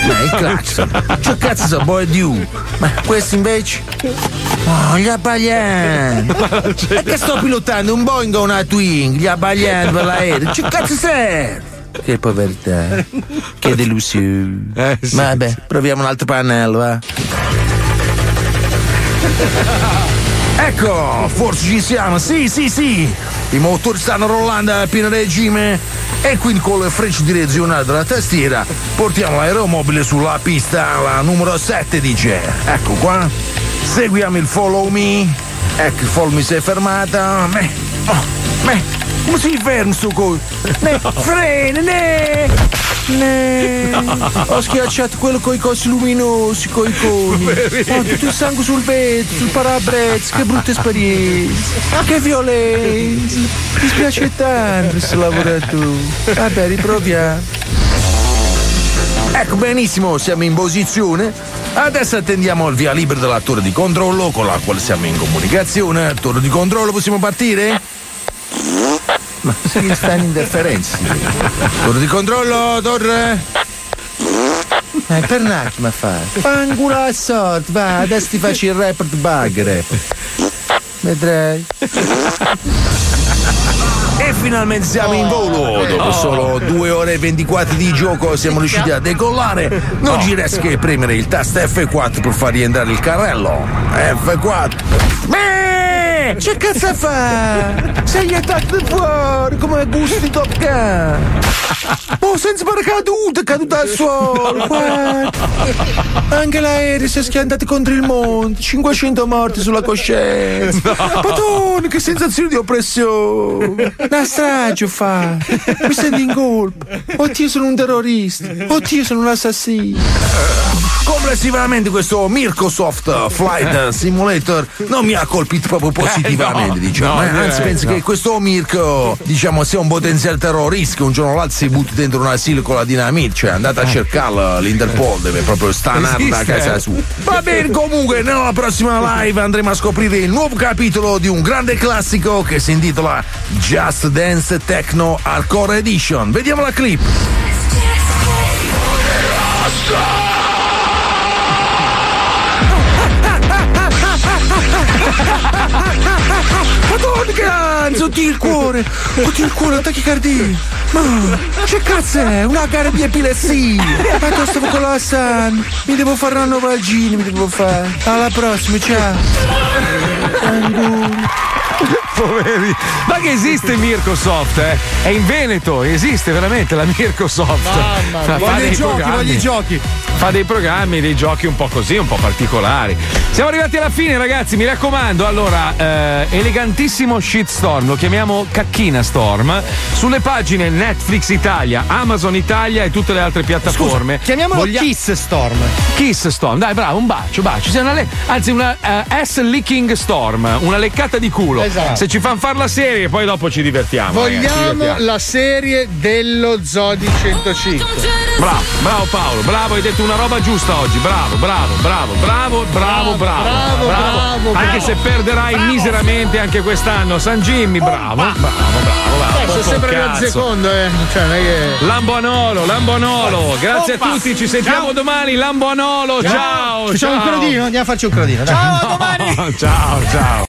Ma il clacson. Che cazzo so, boy di Ma questo invece? Oh, gli abbaglianti. E che sto pilotando? Un Boeing o una Twing? Gli abbaglianti per l'aereo. Che cazzo serve? che povertà. Che delusione. Eh, sì, Vabbè, proviamo un altro pannello, eh. Ecco, forse ci siamo, sì, sì, sì. I motori stanno rollando a pieno regime e quindi con le frecce direzionali della tastiera portiamo l'aeromobile sulla pista, la numero 7 dice. Ecco qua. Seguiamo il follow me. Ecco, il follow me si è fermata. Me, oh, me, come si ferma sto co... Ne, frena, ne, ne. Ho schiacciato quello con i cosi luminosi, con i coni. Ho tutto il sangue sul vetro, sul parabrezza, che brutta esperienza. Che violenza. Mi spiace tanto questo lavoratore. Vabbè, riproviamo. Ecco benissimo, siamo in posizione. Adesso attendiamo il via libera della torre di controllo con la quale siamo in comunicazione. Torre di controllo, possiamo partire? Ma si sta in interferenza. Torre di controllo, torre. Eh, per un attimo a fare. Fangula a va, adesso ti faccio il report bug report. Vedrai. E finalmente siamo in volo! Dopo solo 2 ore e 24 di gioco siamo riusciti a decollare. Non ci resta che premere il tasto F4 per far rientrare il carrello. F4. Beh, Che cazzo fa? Sei attaccato fuori come gusto di Top Gun! Oh, senza paracadute, è caduto al suolo! guarda. Anche l'aereo si è schiantato contro il monte, 500 morti sulla coscienza! Madonna, che sensazione di oppressione! Una strage fa! Mi sento in colpa! Oddio, sono un terrorista! Oddio, sono un assassino! Complessivamente questo Microsoft Flight Simulator non mi ha colpito proprio positivamente, Eh, no, diciamo. no, eh. Anzi, direi, penso no. che questo Mirko, diciamo, sia un potenziale terrorista che un giorno l'altro si butta dentro un asilo con la dinamite, cioè andate a cercarlo l'Interpol, deve proprio stanare da casa sua. Va bene, comunque, nella prossima live andremo a scoprire il nuovo capitolo di un grande classico che si intitola Just Dance Techno Hardcore Edition. Vediamo la clip. Madonna che oddio il cuore, oddio il cuore, tachicardia. Ma che cazzo è? Una gara di epilessia. Ma tu stavo con la San, mi devo fare una nuova vagina, mi devo fare. Alla prossima, ciao. Poveri. Ma che esiste Mircosoft, eh? È in Veneto, esiste veramente la Mircosoft. Mamma mia. Fa Voglio dei i giochi, voglio i giochi. Fa dei programmi, dei giochi un po' così, un po' particolari. Siamo arrivati alla fine, ragazzi, mi raccomando. Allora, eh, elegantissimo shitstorm, lo chiamiamo Cacchina Storm, sulle pagine Netflix Italia, Amazon Italia e tutte le altre piattaforme. Chiamiamolo Voglia- Kiss Storm. Kiss Storm, dai, bravo, un bacio, bacio. Una le- Anzi, una eh, ass licking storm, una leccata di culo. Esatto. Se ci fanno fare la serie, poi dopo ci divertiamo. ragazzi, ci Vogliamo divertiamo. la serie dello Zodi 105. Bravo, bravo Paolo, bravo, hai detto una roba giusta oggi. Bravo, bravo, bravo, bravo, bravo, bravo. bravo, bravo, Anche bravo. se perderai miseramente anche quest'anno. San Jimmy, bravo, bravo, bravo, bravo. Sono Oh, sempre cazzo. nel secondo, eh. Cioè, non è che. Lamboanolo, Lamboanolo, grazie Oppa. a tutti, ci sentiamo domani. Lamboanolo, ciao. Facciamo un ciao. crodino, andiamo a farci un crodino. dai. No, ciao, ciao.